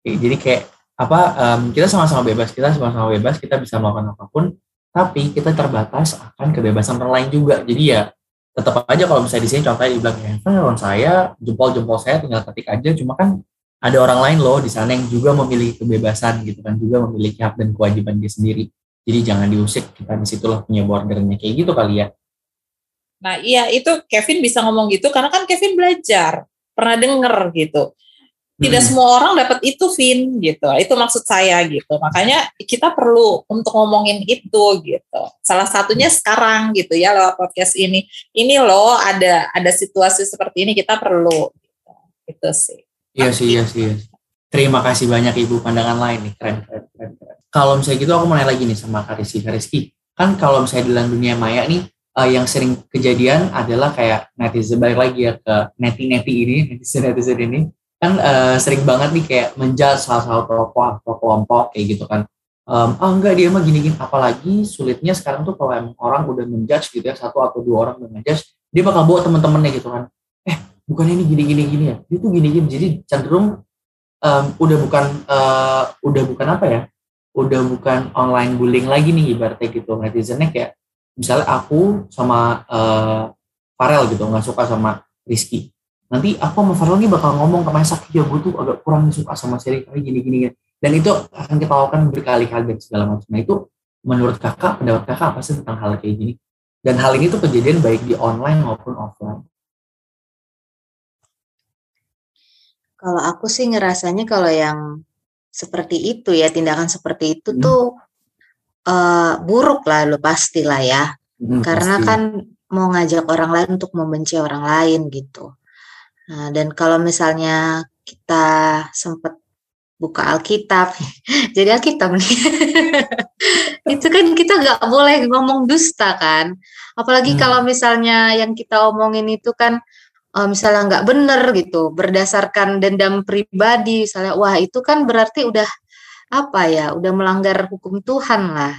Jadi kayak apa em, kita sama-sama bebas kita sama-sama bebas kita bisa melakukan apa pun tapi kita terbatas akan kebebasan orang lain juga. Jadi ya tetap aja kalau misalnya di sini contohnya dibilang ya handphone saya jempol-jempol saya tinggal ketik aja. Cuma kan ada orang lain loh di sana yang juga memiliki kebebasan gitu kan juga memiliki hak dan kewajiban dia sendiri jadi jangan diusik kita di situlah punya bordernya kayak gitu kali ya Nah iya itu Kevin bisa ngomong gitu karena kan Kevin belajar pernah denger gitu. Tidak Hmm. semua orang dapat itu, Vin, gitu. Itu maksud saya gitu. Makanya kita perlu untuk ngomongin itu gitu. Salah satunya sekarang gitu ya lewat podcast ini. Ini loh ada ada situasi seperti ini kita perlu. Gitu. Itu sih. Iya sih, iya sih. iya sih. Terima kasih banyak Ibu pandangan lain nih, keren, keren, keren. keren. Kalau misalnya gitu aku mau nanya lagi nih sama Kariski. Kariski, kan kalau misalnya di dalam dunia maya nih, eh, yang sering kejadian adalah kayak netizen, balik lagi ya ke neti-neti ini, netizen-netizen ini, kan eh, sering banget nih kayak menjudge salah satu tokoh atau kelompok kayak gitu kan. Em, ah enggak dia mah gini-gini, apalagi sulitnya sekarang tuh kalau emang orang udah menjudge gitu ya, satu atau dua orang udah menjudge, dia bakal bawa teman-temannya gitu kan. Eh, bukan ini gini-gini gini ya, itu gini-gini, jadi cenderung em, udah bukan eh, udah bukan apa ya udah bukan online bullying lagi nih ibaratnya gitu netizennya kayak misalnya aku sama uh, Farel gitu nggak suka sama Rizky. Nanti aku sama Farel ini bakal ngomong ke Maisak ya gue tuh agak kurang suka sama seri kali gini gini. Dan itu akan kita lakukan berkali-kali dan segala macam. Nah itu menurut kakak pendapat kakak apa sih tentang hal kayak gini? Dan hal ini tuh kejadian baik di online maupun offline. Kalau aku sih ngerasanya kalau yang seperti itu ya tindakan seperti itu hmm. tuh uh, buruk lah lo pastilah ya. Hmm, Karena pasti. kan mau ngajak orang lain untuk membenci orang lain gitu. Nah, dan kalau misalnya kita sempat buka Alkitab, jadi Alkitab nih. itu kan kita nggak boleh ngomong dusta kan. Apalagi hmm. kalau misalnya yang kita omongin itu kan uh, misalnya nggak bener gitu berdasarkan dendam pribadi misalnya wah itu kan berarti udah apa ya udah melanggar hukum Tuhan lah.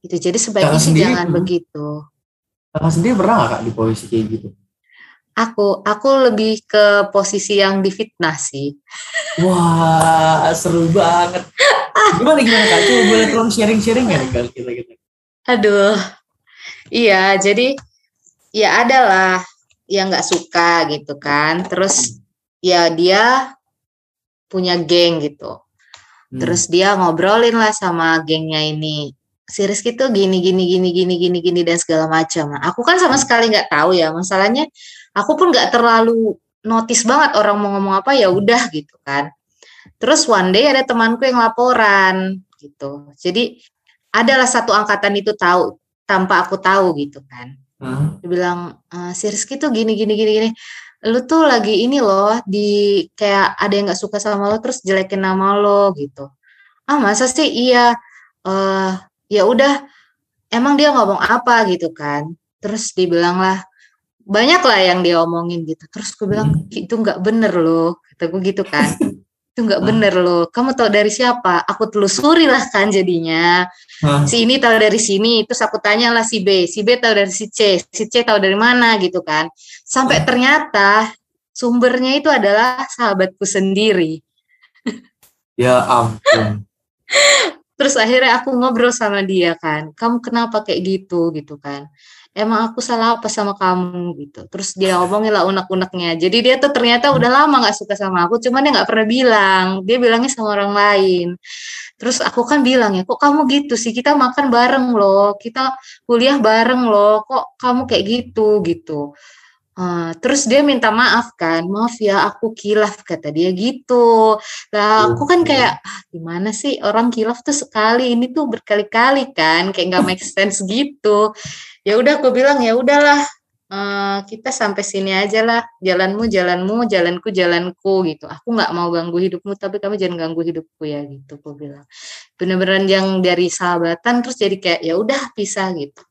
Itu jadi sebaiknya sih jangan begitu. Kakak sendiri pernah nggak kak di posisi kayak gitu? Aku aku lebih ke posisi yang difitnah sih. Wah seru banget. Gimana gimana kak? Coba boleh tolong sharing sharing ya nih kita gitu aduh. Iya jadi ya adalah yang nggak suka gitu kan. Terus ya dia punya geng gitu. Hmm. terus dia ngobrolin lah sama gengnya ini. Si Rizky tuh gini gini gini gini gini gini dan segala macam. Nah, aku kan sama sekali nggak tahu ya. Masalahnya aku pun nggak terlalu notice banget orang mau ngomong apa ya udah gitu kan. Terus one day ada temanku yang laporan gitu. Jadi adalah satu angkatan itu tahu tanpa aku tahu gitu kan Hmm. Dia bilang, uh, si Rizky tuh gini gini gini gini. Lu tuh lagi ini loh di kayak ada yang nggak suka sama lo terus jelekin nama lo gitu. Ah masa sih iya. Uh, ya udah emang dia ngomong apa gitu kan. Terus dibilang lah banyak lah yang dia omongin gitu. Terus gue bilang hmm. itu nggak bener loh. Kata gue gitu kan. itu nggak bener loh. Kamu tahu dari siapa? Aku telusuri lah kan jadinya. Hmm. Si ini tahu dari sini, terus aku tanya lah si B, si B tahu dari si C, si C tahu dari mana gitu kan. Sampai hmm. ternyata sumbernya itu adalah sahabatku sendiri. Ya ampun. terus akhirnya aku ngobrol sama dia kan, kamu kenapa kayak gitu gitu kan emang aku salah apa sama kamu? Gitu. Terus dia ngomongin lah unek-uneknya. Jadi dia tuh ternyata udah lama nggak suka sama aku cuman dia nggak pernah bilang. Dia bilangnya sama orang lain. Terus aku kan bilang ya kok kamu gitu sih? Kita makan bareng loh. Kita kuliah bareng loh. Kok kamu kayak gitu? Gitu. Uh, terus dia minta maaf kan, maaf ya aku kilaf kata dia gitu. Lah aku kan kayak ah, gimana sih? Orang kilaf tuh sekali ini tuh berkali-kali kan, kayak nggak make sense gitu ya udah aku bilang ya udahlah uh, kita sampai sini aja lah. Jalanmu jalanmu jalanku jalanku gitu. Aku nggak mau ganggu hidupmu tapi kamu jangan ganggu hidupku ya gitu aku bilang. Bener-bener yang dari sahabatan terus jadi kayak ya udah pisah gitu.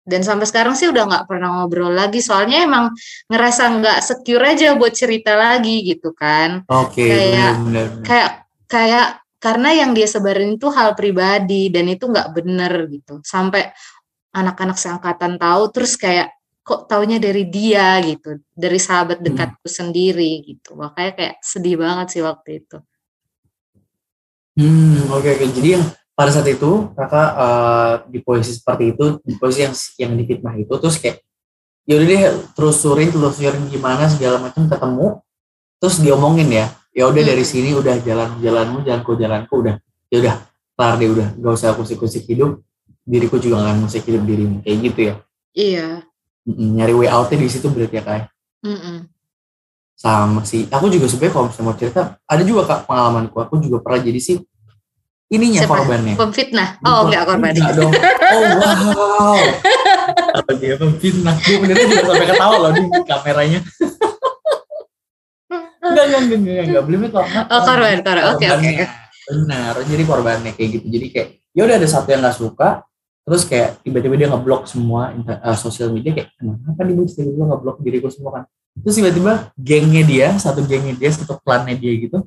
Dan sampai sekarang sih udah nggak pernah ngobrol lagi soalnya emang ngerasa nggak secure aja buat cerita lagi gitu kan. Okay, kayak bener, bener. kayak kayak karena yang dia sebarin itu hal pribadi dan itu nggak bener gitu. Sampai anak-anak seangkatan tahu terus kayak kok taunya dari dia gitu dari sahabat hmm. dekatku hmm. sendiri gitu makanya kayak sedih banget sih waktu itu hmm oke okay, okay. jadi yang pada saat itu kakak uh, di posisi seperti itu di posisi yang yang difitnah itu terus kayak ya udah deh terusurin telusurin gimana segala macam ketemu terus diomongin ya ya udah hmm. dari sini udah jalan jalanmu jalanku jalanku udah ya udah kelar deh udah gak usah kusik-kusik hidup diriku juga akan musik hidup dirimu. Kayak gitu ya. Iya. Nyari way outnya di situ berarti ya kak mm -mm. sama sih. Aku juga sebenarnya kalau misalnya mau cerita ada juga kak pengalamanku aku juga pernah jadi sih ininya Siapa? korbannya. Pemfitnah? Oh enggak korban. Dong. Oh wow. Apa dia pemfitnah? Gue benernya juga sampai ketawa loh di kameranya. Enggak enggak enggak enggak enggak belum itu oh korban korban. Oke oke benar. Jadi korbannya kayak gitu. Jadi kayak ya udah ada satu yang nggak suka terus kayak tiba-tiba dia ngeblok semua uh, sosial media kayak kenapa nih bos tiba-tiba ngeblok diriku semua kan? Terus tiba-tiba gengnya dia satu gengnya dia satu klannya dia gitu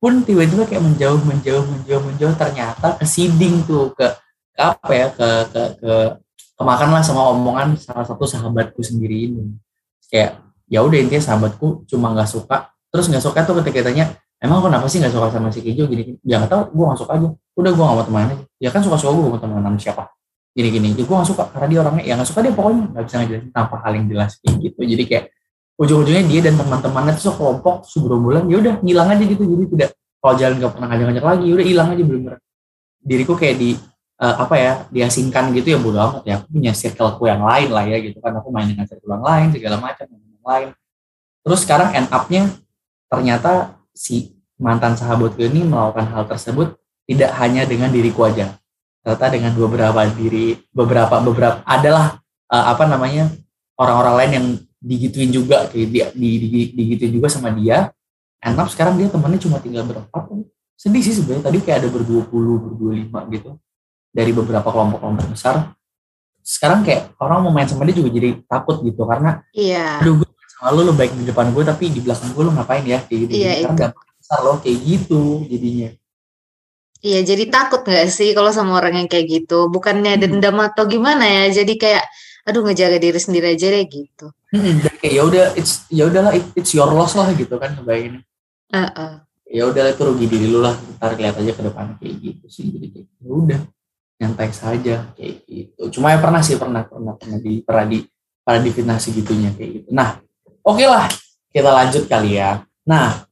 pun tiba-tiba kayak menjauh menjauh menjauh menjauh. Ternyata ke seeding tuh ke, ke apa ya ke ke ke kemakan lah sama omongan salah satu sahabatku sendiri ini. Kayak ya udah intinya sahabatku cuma nggak suka. Terus nggak suka tuh ketika tanya emang kenapa sih nggak suka sama si Kijo gini, gini ya nggak tahu gue nggak suka aja udah gue gak mau temenan ya kan suka-suka gue mau temenan sama siapa? Gini-gini. Gue gak suka karena dia orangnya ya gak suka dia pokoknya gak bisa ngejelasin tanpa hal yang jelas kayak gitu. Jadi kayak ujung-ujungnya dia dan teman-temannya tuh sekelompok segerombolan ya udah ngilang aja gitu. Jadi tidak kalau jalan gak pernah ngajak-ngajak lagi ya udah hilang aja bener-bener. Diriku kayak di uh, apa ya diasingkan gitu ya bodo amat ya. Aku punya circleku yang lain lah ya gitu kan. Aku main dengan circle yang lain segala macam yang lain. Terus sekarang end up-nya ternyata si mantan sahabatku ini melakukan hal tersebut tidak hanya dengan diriku aja. Ternyata dengan beberapa diri beberapa beberapa adalah uh, apa namanya orang-orang lain yang digituin juga kayak dia di, di, digituin juga sama dia. Up sekarang dia temannya cuma tinggal berempat. Sedih sih sebenarnya. Tadi kayak ada berdua puluh berdua lima gitu. Dari beberapa kelompok-kelompok besar. Sekarang kayak orang mau main sama dia juga jadi takut gitu. Karena iya. Aduh gue sama lu, lu baik di depan gue tapi di belakang gue lu ngapain ya? Kayak gitu. Iya, karena gampang besar loh kayak gitu jadinya iya jadi takut nggak sih kalau sama orang yang kayak gitu? Bukannya Hmm. dendam atau gimana ya? Jadi kayak aduh ngejaga diri sendiri aja deh gitu. Hmm, kayak ya udah it's ya udahlah it- it's your loss lah gitu kan ngebayangin. Heeh. ya udah itu rugi diri lu lah ntar lihat aja ke depan kayak gitu sih. Jadi kayak ya udah nyantai saja kayak gitu. Cuma ya pernah sih pernah pernah pernah di pernah di pernah difitnah segitunya kayak gitu. Nah oke lah kita lanjut kali ya. Nah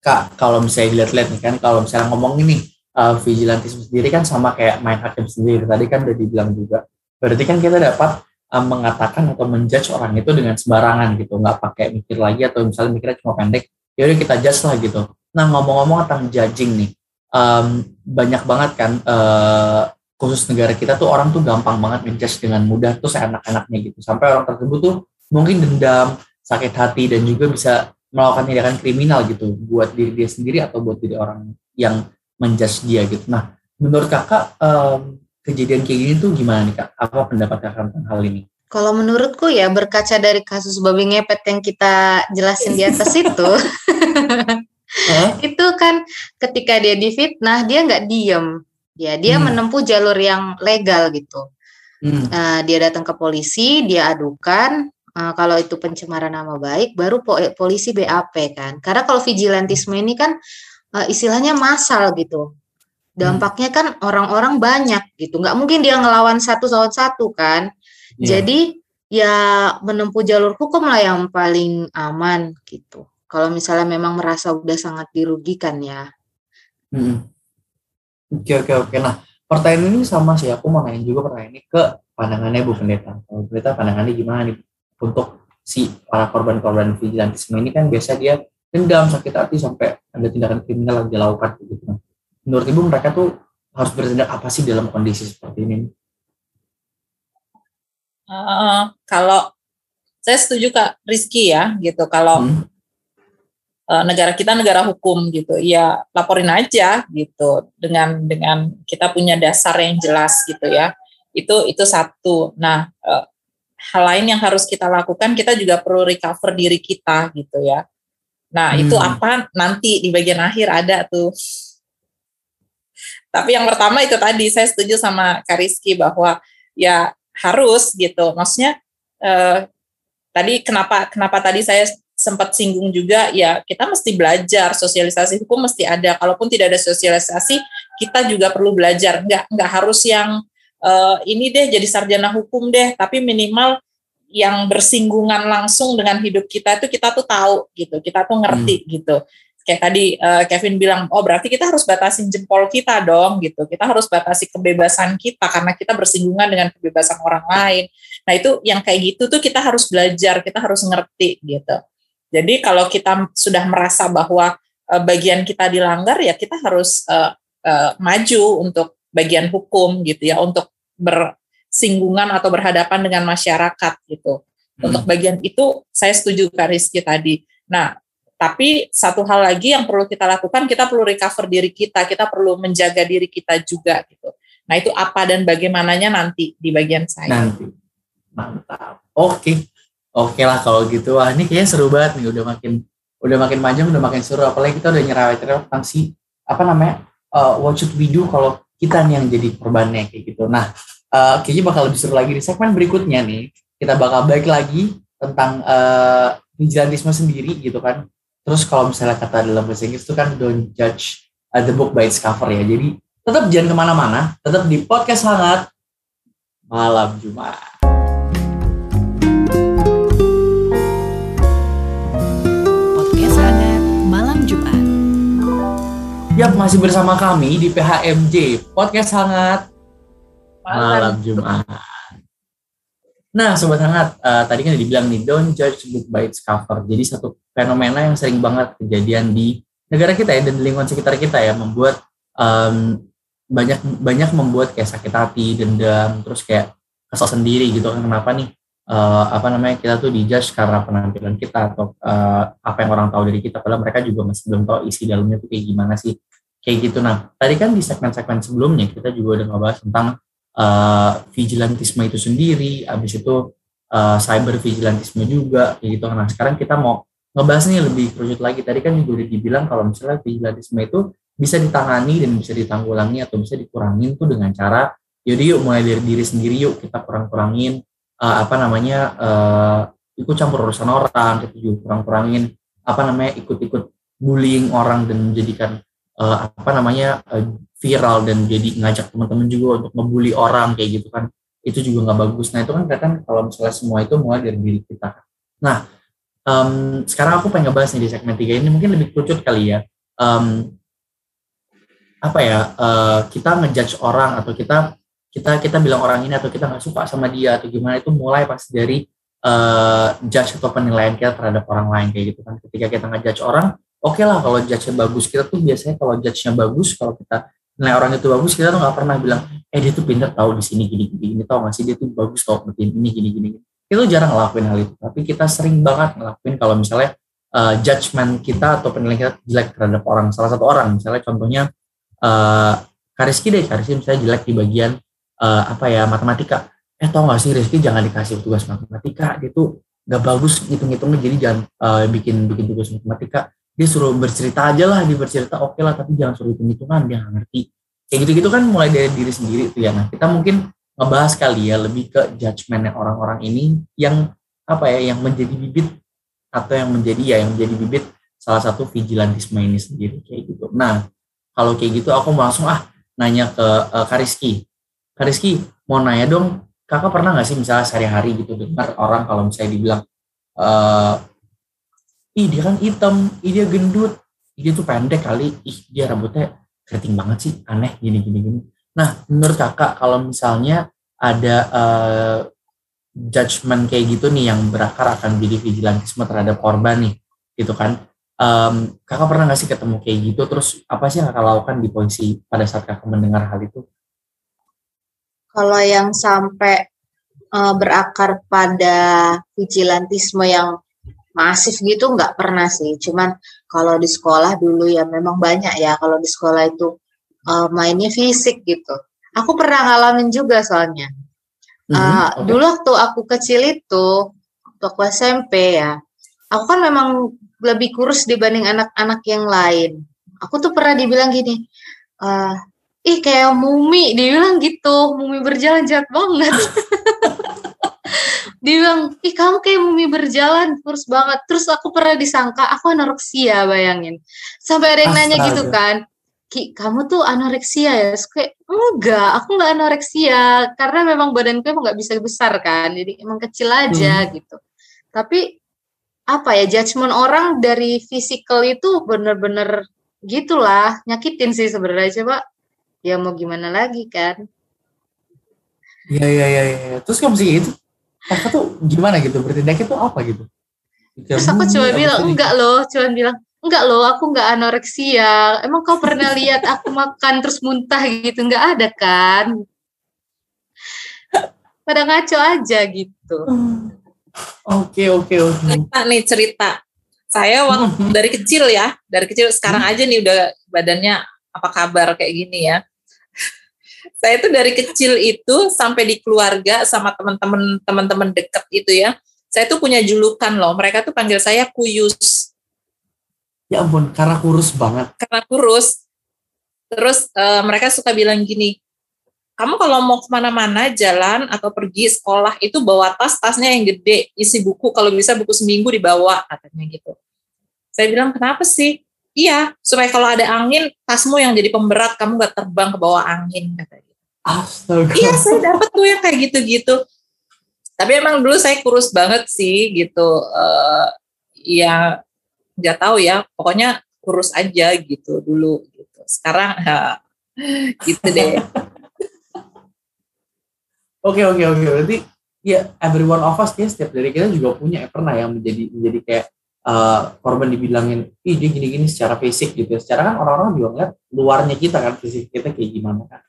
kak kalau misalnya dilihat-lihat nih kan kalau misalnya ngomong ini uh, vigilantisme sendiri kan sama kayak main hakim sendiri. Tadi kan udah dibilang juga. Berarti kan kita dapat uh, mengatakan atau menjudge orang itu dengan sembarangan gitu. Nggak pakai mikir lagi atau misalnya mikirnya cuma pendek ya udah kita judge lah gitu. Nah ngomong-ngomong tentang judging nih um, banyak banget kan uh, khusus negara kita tuh orang tuh gampang banget menjudge dengan mudah tuh seenak-enaknya gitu. Sampai orang tersebut tuh mungkin dendam sakit hati dan juga bisa melakukan tindakan kriminal gitu buat diri dia sendiri atau buat diri orang yang menjudge dia gitu nah menurut kakak um, kejadian kayak gini tuh gimana nih kak apa pendapat kakak tentang hal ini Kalau menurutku ya berkaca dari kasus babi ngepet yang kita jelasin di atas itu, itu kan ketika dia difitnah dia nggak diem, ya dia Hmm. menempuh jalur yang legal gitu. Hmm. Nah, dia datang ke polisi, dia adukan. Eh, kalau itu pencemaran nama baik, baru po- polisi BAP kan. Karena kalau vigilantisme ini kan eh, istilahnya massal gitu. Dampaknya kan orang-orang banyak gitu. Nggak mungkin dia ngelawan satu lawan satu kan. Iya. Jadi ya menempuh jalur hukum lah yang paling aman gitu. Kalau misalnya memang merasa udah sangat dirugikan ya. Mm-mm. Oke oke oke. Nah pertanyaan ini sama sih. Aku mau nanya juga pertanyaan ini ke pandangannya Bu Pendeta. Bu Pendeta pandangannya gimana nih untuk si para korban-korban vigilantisme ini kan biasa dia dendam sakit hati sampai ada tindakan kriminal yang dia lakukan gitu. Menurut ibu mereka tuh harus bertindak apa sih dalam kondisi seperti ini? Eh, kalau saya setuju Kak Rizky ya gitu kalau Hmm. eh, negara kita negara hukum gitu ya laporin aja gitu dengan dengan kita punya dasar yang jelas gitu ya itu itu satu nah eh, hal lain yang harus kita lakukan kita juga perlu recover diri kita gitu ya. Nah itu Hmm. apa? Nanti di bagian akhir ada tuh. Tapi yang pertama itu tadi saya setuju sama Kak Rizky bahwa ya harus gitu. Maksudnya eh, tadi kenapa kenapa tadi saya sempat singgung juga ya kita mesti belajar sosialisasi hukum mesti ada. Kalaupun tidak ada sosialisasi kita juga perlu belajar. Nggak nggak harus yang eh, ini deh jadi sarjana hukum deh tapi minimal yang bersinggungan langsung dengan hidup kita itu kita tuh tahu gitu kita tuh ngerti gitu. Kayak tadi eh, Kevin bilang oh berarti kita harus batasin jempol kita dong gitu. Kita harus batasi kebebasan kita karena kita bersinggungan dengan kebebasan orang lain. Nah itu yang kayak gitu tuh kita harus belajar kita harus ngerti gitu. Jadi kalau kita sudah merasa bahwa eh, bagian kita dilanggar ya kita harus eh, eh, maju untuk bagian hukum gitu ya untuk bersinggungan atau berhadapan dengan masyarakat gitu untuk bagian itu saya setuju Kak Rizky tadi nah tapi satu hal lagi yang perlu kita lakukan, kita perlu recover diri kita, kita perlu menjaga diri kita juga gitu. Nah itu apa dan bagaimananya nanti di bagian saya. Nanti. Mantap. Oke. Oke lah kalau gitu. Wah ini kayaknya seru banget nih. Udah makin udah makin panjang, udah makin seru. Apalagi kita udah nyerah-nyerah tentang si apa namanya uh, what should we do kalau kita nih yang jadi korbannya kayak gitu. Nah uh, kayaknya bakal lebih seru lagi di segmen berikutnya nih. Kita bakal balik lagi tentang uh, vigilantisme sendiri gitu kan. Terus kalau misalnya kata dalam bahasa Inggris itu kan don't judge uh, the book by its cover ya. Jadi tetap jangan ke mana-mana, tetap di podcast hangat malam Jumat. Podcast hangat malam Jumat. Yap, masih bersama kami di PHMJ, Podcast Hangat Malam Jumat. Nah, Sobat Hangat, eh, tadi kan dibilang nih, don't judge book by its cover. Jadi satu fenomena yang sering banget kejadian di negara kita ya, dan di lingkungan sekitar kita ya, membuat em, banyak banyak membuat kayak sakit hati, dendam, terus kayak kesal sendiri gitu kan. Kenapa nih, eh, apa namanya, kita tuh dijudge karena penampilan kita atau eh, apa yang orang tahu dari kita, padahal mereka juga masih belum tahu isi dalamnya tuh kayak gimana sih. Kayak gitu. Nah, tadi kan di segmen-segmen sebelumnya kita juga udah ngebahas tentang uh, vigilantisme itu sendiri, habis itu uh, cyber vigilantisme juga, kayak gitu. Nah, sekarang kita mau ngebahas nih lebih kerucut lagi. Tadi kan juga udah dibilang kalau misalnya vigilantisme itu bisa ditangani dan bisa ditanggulangi atau bisa dikurangin tuh dengan cara, yaudah yuk mulai dari diri sendiri yuk kita kurang-kurangin uh, apa namanya uh, ikut campur urusan orang, kita juga kurang-kurangin apa namanya ikut-ikut bullying orang dan menjadikan uh, apa namanya uh, viral dan jadi ngajak teman-teman juga untuk ngebully orang kayak gitu kan. Itu juga nggak bagus. Nah itu kan kelihatan kalau misalnya semua itu mulai dari diri kita. Nah em, sekarang aku pengen ngebahas nih di segmen 3 ini mungkin lebih kerucut kali ya. Em, apa ya eh, kita ngejudge orang atau kita kita kita bilang orang ini atau kita nggak suka sama dia atau gimana itu mulai pasti dari eh, judge atau penilaian kita terhadap orang lain kayak gitu kan. Ketika kita ngejudge orang oke lah kalau judge-nya bagus kita tuh biasanya kalau judge-nya bagus kalau kita nilai orang itu bagus kita tuh nggak pernah bilang eh dia tuh pinter tahu di sini gini gini gini tau gak sih? Dia tuh bagus tau ngertiin ini gini gini itu jarang ngelakuin hal itu tapi kita sering banget ngelakuin kalau misalnya uh, judgement kita atau penilaian kita jelek terhadap orang salah satu orang. Misalnya contohnya uh, Kariski deh Kariski misalnya jelek di bagian uh, apa ya matematika. Eh tau gak sih Rizky jangan dikasih tugas matematika dia tuh gak bagus hitung-hitungnya jadi jangan uh, bikin bikin tugas matematika dia suruh bercerita aja lah dia bercerita oke lah tapi jangan suruh hitung hitungan dia nggak ngerti. Kayak gitu gitu kan mulai dari diri sendiri itu ya. Nah kita mungkin ngebahas kali ya lebih ke judgementnya orang-orang ini yang apa ya yang menjadi bibit atau yang menjadi ya yang menjadi bibit salah satu vigilantisme ini sendiri kayak gitu. Nah kalau kayak gitu aku langsung ah nanya ke uh, Kariski Kariski mau nanya dong kakak pernah nggak sih misalnya sehari-hari gitu dengar orang kalau misalnya dibilang eh, ih dia kan hitam, ih dia gendut, ih dia tuh pendek kali, ih dia rambutnya keriting banget sih, aneh gini gini gini. Nah, menurut kakak kalau misalnya ada uh, judgement kayak gitu nih yang berakar akan jadi vigilantisme terhadap korban nih, gitu kan? Um, kakak pernah nggak sih ketemu kayak gitu? Terus apa sih yang kakak lakukan di polisi pada saat kakak mendengar hal itu? Kalau yang sampai uh, berakar pada vigilantisme yang masif gitu nggak pernah sih. Cuman kalau di sekolah dulu ya memang banyak ya kalau di sekolah itu uh, mainnya fisik gitu. Aku pernah ngalamin juga soalnya. Uh, Mhm, oke. Dulu waktu aku kecil itu, waktu aku SMP ya, aku kan memang lebih kurus dibanding anak-anak yang lain. Aku tuh pernah dibilang gini, eh, ih kayak mumi, dibilang gitu, mumi berjalan jahat banget. Dia bilang, ih kamu kayak mumi berjalan, kurus banget. Terus aku pernah disangka, aku anoreksia, bayangin. Sampai ada yang nanya Astaga. gitu kan, Ki, kamu tuh anoreksia ya? Terus kayak, enggak, aku nggak anoreksia. Karena memang badanku emang nggak bisa besar kan, jadi emang kecil aja gitu. Tapi, apa ya, judgement orang dari physical itu bener-bener gitulah, nyakitin sih sebenarnya. Coba, ya mau gimana lagi kan? Iya iya iya. iya. Terus kamu sih itu, kakak tuh gimana gitu? Bertindaknya tuh apa gitu? Terus aku cuma bilang, enggak loh, cuma bilang, enggak loh, aku enggak anoreksia. Emang kau pernah lihat aku makan terus muntah gitu? Enggak ada kan? Pada ngaco aja gitu. Oke oke oke. cerita nih cerita. Saya waktu dari kecil ya, dari kecil sekarang aja nih udah badannya apa kabar kayak gini ya. Saya tuh dari kecil itu sampai di keluarga sama teman-teman teman-teman deket itu ya. Saya tuh punya julukan loh. Mereka tuh panggil saya kuyus Ya ampun, karena kurus banget. karena kurus. Terus eh, mereka suka bilang gini, kamu kalau mau ke mana-mana jalan atau pergi sekolah itu bawa tas tasnya yang gede isi buku kalau bisa buku seminggu dibawa katanya gitu. Saya bilang kenapa sih? Iya supaya kalau ada angin tasmu yang jadi pemberat kamu gak terbang ke bawah angin katanya. Astaga. Iya, saya dapat tuh yang kayak gitu-gitu. Tapi emang dulu saya kurus banget sih gitu. Uh, ya nggak tahu ya, pokoknya kurus aja gitu dulu gitu. Sekarang ya, gitu deh. Oke oke oke berarti ya everyone of us ya setiap dari kita juga punya ya, pernah yang menjadi menjadi kayak uh, korban dibilangin ih dia gini-gini secara fisik gitu ya. Secara kan orang-orang juga ngeliat luarnya kita kan fisik kita kayak gimana kan.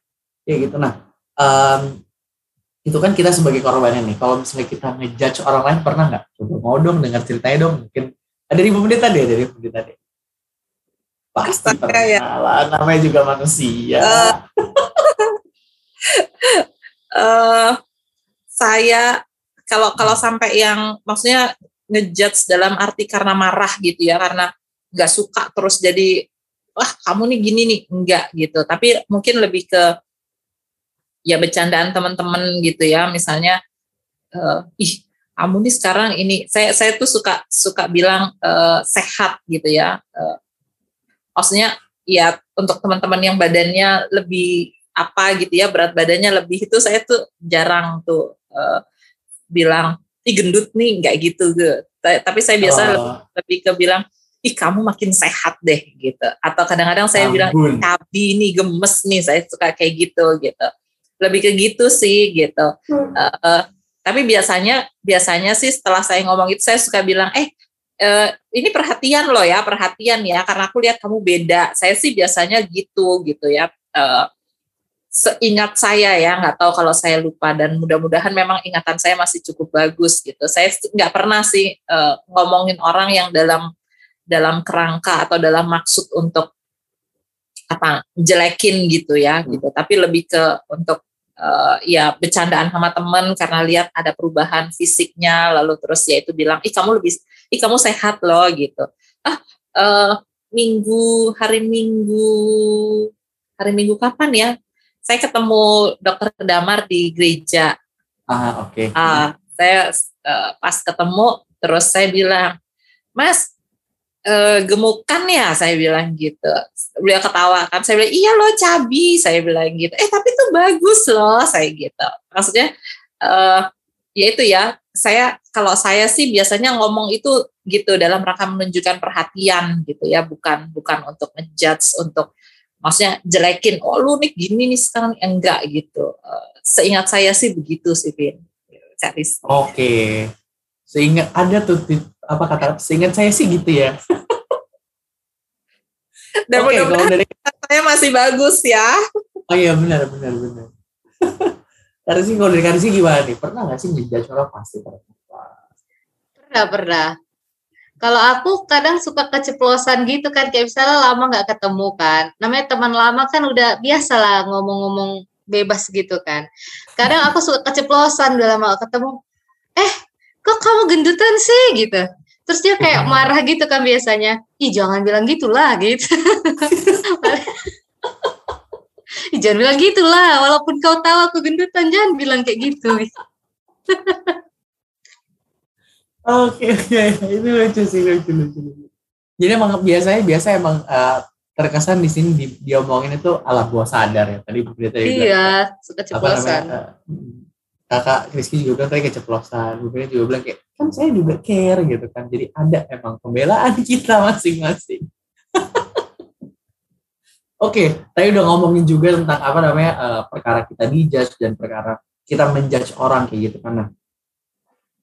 Ya gitu nah um, itu kan kita sebagai korbannya nih. Kalau misalnya kita ngejudge orang lain pernah nggak? Coba mau dong dengar ceritanya dong. Mungkin ada ribu menit tadi ya dari menit tadi. Pasti Astaga, pernah ya. lah. Namanya juga manusia. Uh, uh, saya kalau kalau sampai yang maksudnya ngejudge dalam arti karena marah gitu ya karena nggak suka terus jadi wah kamu nih gini nih enggak gitu tapi mungkin lebih ke ya bercandaan teman-teman gitu ya misalnya uh, ih kamu nih sekarang ini saya saya tuh suka suka bilang uh, sehat gitu ya uh, maksudnya ya untuk teman-teman yang badannya lebih apa gitu ya berat badannya lebih itu saya tuh jarang tuh uh, bilang ih gendut nih nggak gitu gitu tapi saya biasa Oh. lebih, lebih ke bilang ih kamu makin sehat deh gitu atau kadang-kadang saya bilang Ampun. cabi nih gemes nih saya suka kayak gitu gitu lebih ke gitu sih gitu. Eh, eh, tapi biasanya biasanya sih setelah saya ngomong itu saya suka bilang eh eh, ini perhatian loh ya perhatian ya karena aku lihat kamu beda. Saya sih biasanya gitu gitu ya. Eh, seingat saya ya nggak tahu kalau saya lupa dan mudah-mudahan memang ingatan saya masih cukup bagus gitu. Saya nggak pernah sih eh, ngomongin orang yang dalam dalam kerangka atau dalam maksud untuk apa jelekin gitu ya gitu. Tapi lebih ke untuk eh, ya bercandaan sama temen karena lihat ada perubahan fisiknya lalu terus ya itu bilang ih kamu lebih ih kamu sehat loh gitu. Ah eh, minggu hari minggu hari minggu kapan ya? Saya ketemu dokter Damar di gereja. Ah oke. Ah, saya eh, pas ketemu terus saya bilang, Mas eh, gemukan ya, saya bilang gitu. Beliau ketawa kan, saya bilang iya loh cabi, saya bilang gitu. Eh tapi itu bagus loh, saya gitu. Maksudnya eh, ya itu ya, saya kalau saya sih biasanya ngomong itu gitu dalam rangka menunjukkan perhatian gitu ya, bukan bukan untuk ngejudge, untuk maksudnya jelekin, oh lu nih gini nih sekarang enggak gitu. Eh, seingat saya sih begitu sih, Vin. Oke. Seingat ada tuh apa kata seingat saya sih gitu ya. Dan Oke, kalau dari saya masih bagus ya. Oh iya benar benar benar. Karisi kalau dari Karisi gimana nih? Pernah nggak sih ngejudge orang pasti pernah. Pernah, pernah. Kalau aku kadang suka keceplosan gitu kan, kayak misalnya lama nggak ketemu kan. Namanya teman lama kan udah biasa lah ngomong-ngomong bebas gitu kan. Kadang aku suka keceplosan udah lama nggak ketemu. Eh, kok kamu gendutan sih gitu. Terus dia kayak marah gitu kan biasanya. Ih jangan bilang gitulah gitu. Ih jangan bilang gitulah, walaupun kau tahu aku gendutan jangan bilang kayak gitu. Oke oke itu lucu sih lucu lucu. lucu. Jadi emang biasanya biasa emang eh, terkesan di sini di, diomongin itu ala buah sadar ya. Tadi juga Iya, suka kakak Rizky juga bilang tadi keceplosan. Bu Greta juga bilang kayak kan saya juga care gitu kan. Jadi ada emang pembelaan kita masing-masing. Oke, tadi udah ngomongin juga tentang apa namanya eh, perkara kita dijudge dan perkara kita menjudge orang kayak gitu kan. Nah,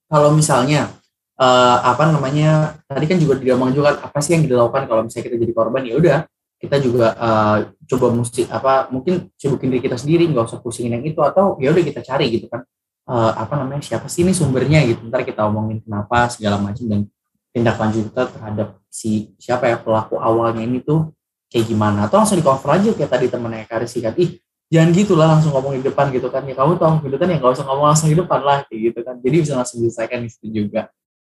kalau misalnya eh, apa namanya tadi kan juga diomong juga kan, apa sih yang dilakukan kalau misalnya kita jadi korban ya udah kita juga eh, coba mesti apa mungkin sibukin diri kita sendiri nggak usah pusingin yang itu atau ya udah kita cari gitu kan Eh, apa namanya siapa sih ini sumbernya gitu. Ntar kita omongin kenapa segala macam dan tindak lanjut kita terhadap si siapa ya pelaku awalnya ini tuh kayak gimana. Atau langsung di cover aja kayak tadi temennya Karisi kan. Ih jangan gitu lah langsung ngomong di depan gitu kan. Ya kamu tahu gitu kan ya nggak usah ngomong langsung di depan lah kayak gitu kan. Jadi bisa langsung diselesaikan di juga.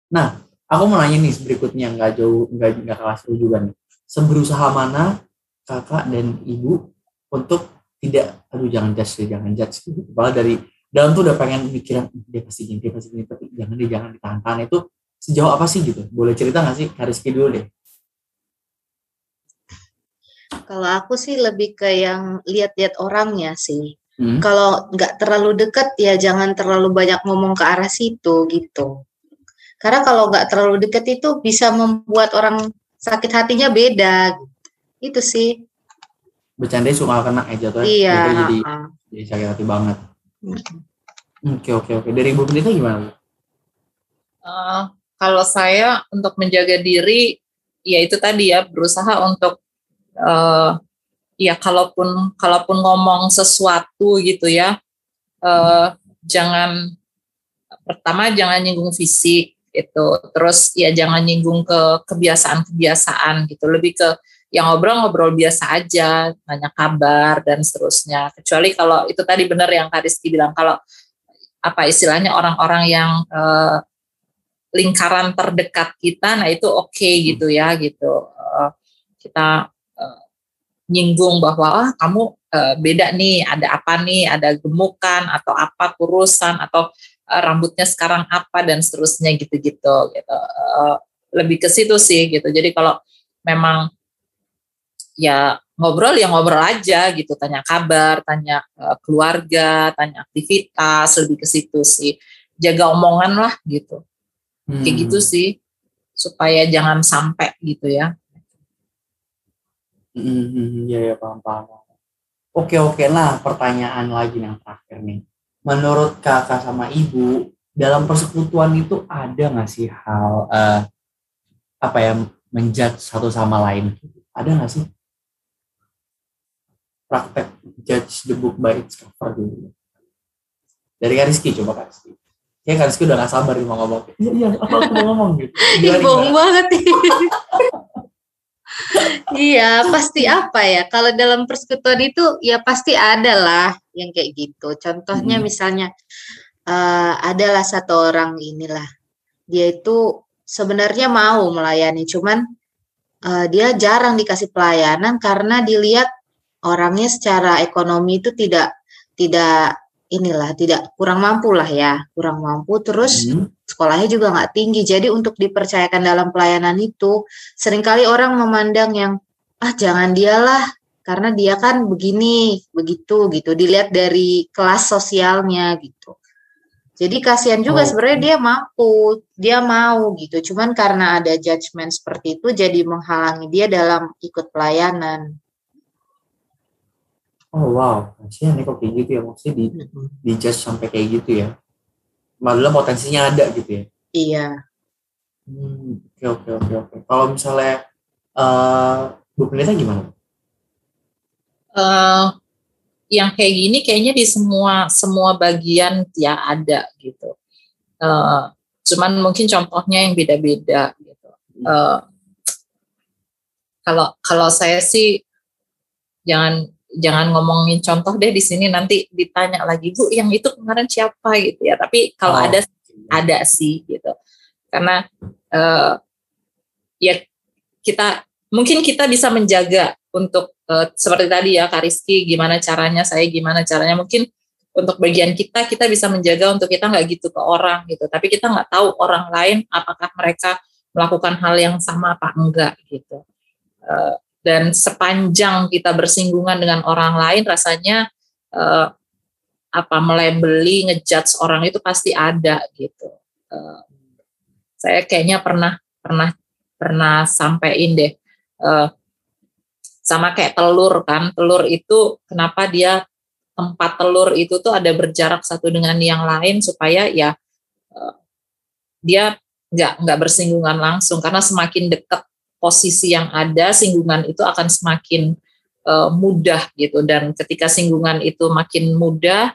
Nah aku mau nanya nih berikutnya nggak jauh nggak nggak kalah seru juga nih. Seberusaha mana kakak dan ibu untuk tidak aduh jangan judge jangan judge. Gitu dari dalam tuh udah pengen mikiran "Ih, dia pasti gini dia pasti gini tapi jangan deh jangan ditahan-tahan itu sejauh apa sih gitu boleh cerita nggak sih Kariski dulu deh Kalau aku sih lebih ke yang lihat-lihat orangnya sih. Hmm. Kalau nggak terlalu dekat ya jangan terlalu banyak ngomong ke arah situ gitu. Karena kalau nggak terlalu dekat itu bisa membuat orang sakit hatinya beda. Itu sih. Bercanda suka kena ya jatuhnya. Iya. Jatuhnya jadi jadi sakit hati banget. Mm. Oke oke oke. Dari Ibu Pendeta gimana? Bu? Eh, kalau saya untuk menjaga diri, ya itu tadi ya berusaha untuk eh, ya kalaupun kalaupun ngomong sesuatu gitu ya, eh, jangan pertama jangan nyinggung fisik gitu, terus ya jangan nyinggung ke kebiasaan-kebiasaan gitu, lebih ke yang ngobrol-ngobrol biasa aja, nanya kabar dan seterusnya. Kecuali kalau itu tadi benar yang Kak Rizky bilang kalau apa istilahnya orang-orang yang eh, lingkaran terdekat kita, nah itu oke gitu ya gitu. Eh, kita eh, nyinggung bahwa ah kamu eh, beda nih, ada apa nih, ada gemukan atau apa kurusan atau eh, rambutnya sekarang apa dan seterusnya gitu-gitu gitu. Eh, lebih ke situ sih gitu. Jadi kalau memang ya ngobrol ya ngobrol aja gitu, tanya kabar, tanya eh, keluarga, tanya aktivitas, lebih ke situ sih. Jaga omongan lah gitu kayak Hmm. gitu sih supaya jangan sampai gitu ya Hmm, hmm, hmm, Iya ya paham paham. paham. Oke oke nah pertanyaan lagi yang terakhir nih. Menurut kakak sama ibu dalam persekutuan itu ada nggak sih hal eh, apa ya menjudge satu sama lain? Ada nggak sih praktek judge the book by its cover dulu? Dari Kak Rizky coba Kak Rizky. Kayak Kak Rizky udah gak sabar nih mau ngomong. Iya iya apa aku mau ngomong gitu. Ih, bohong banget Iya, pasti apa ya? Kalau dalam persekutuan itu ya pasti ada lah yang kayak gitu. Contohnya Hmm. misalnya eh, adalah satu orang inilah. Dia itu sebenarnya mau melayani, cuman eh, dia jarang dikasih pelayanan karena dilihat orangnya secara ekonomi itu tidak tidak inilah, tidak kurang mampu lah ya, kurang mampu. Terus Hmm. sekolahnya juga nggak tinggi. Jadi untuk dipercayakan dalam pelayanan itu, sering kali orang memandang yang ah jangan dialah karena dia kan begini, begitu gitu. Dilihat dari kelas sosialnya gitu. Jadi kasihan juga Oh. sebenarnya dia mampu, dia mau gitu. Cuman karena ada judgement seperti itu jadi menghalangi dia dalam ikut pelayanan. Oh wow, kasihan nih kok kayak gitu ya maksudnya di di judge sampai kayak gitu ya. Malah potensinya ada gitu ya. Iya. Hmm, oke oke oke oke. Kalau misalnya eh Bu Pendeta gimana? eh yang kayak gini kayaknya di semua semua bagian ya ada gitu. Eh, cuman mungkin contohnya yang beda-beda gitu. Eh, kalau kalau saya sih jangan jangan ngomongin contoh deh di sini nanti ditanya lagi bu yang itu kemarin siapa gitu ya. Tapi kalau Oh. ada ada sih gitu. Karena eh, ya kita mungkin kita bisa menjaga untuk eh, seperti tadi ya Kak Rizky gimana caranya saya gimana caranya mungkin untuk bagian kita kita bisa menjaga untuk kita nggak gitu ke orang gitu tapi kita nggak tahu orang lain apakah mereka melakukan hal yang sama apa enggak gitu Eh, dan sepanjang kita bersinggungan dengan orang lain rasanya eh, apa melebeli ngejudge orang itu pasti ada gitu. Eh, saya kayaknya pernah pernah pernah sampein deh eh, sama kayak telur kan. Telur itu kenapa dia tempat telur itu tuh ada berjarak satu dengan yang lain supaya ya eh, dia nggak nggak bersinggungan langsung. Karena semakin dekat posisi yang ada singgungan itu akan semakin eh, mudah gitu. Dan ketika singgungan itu makin mudah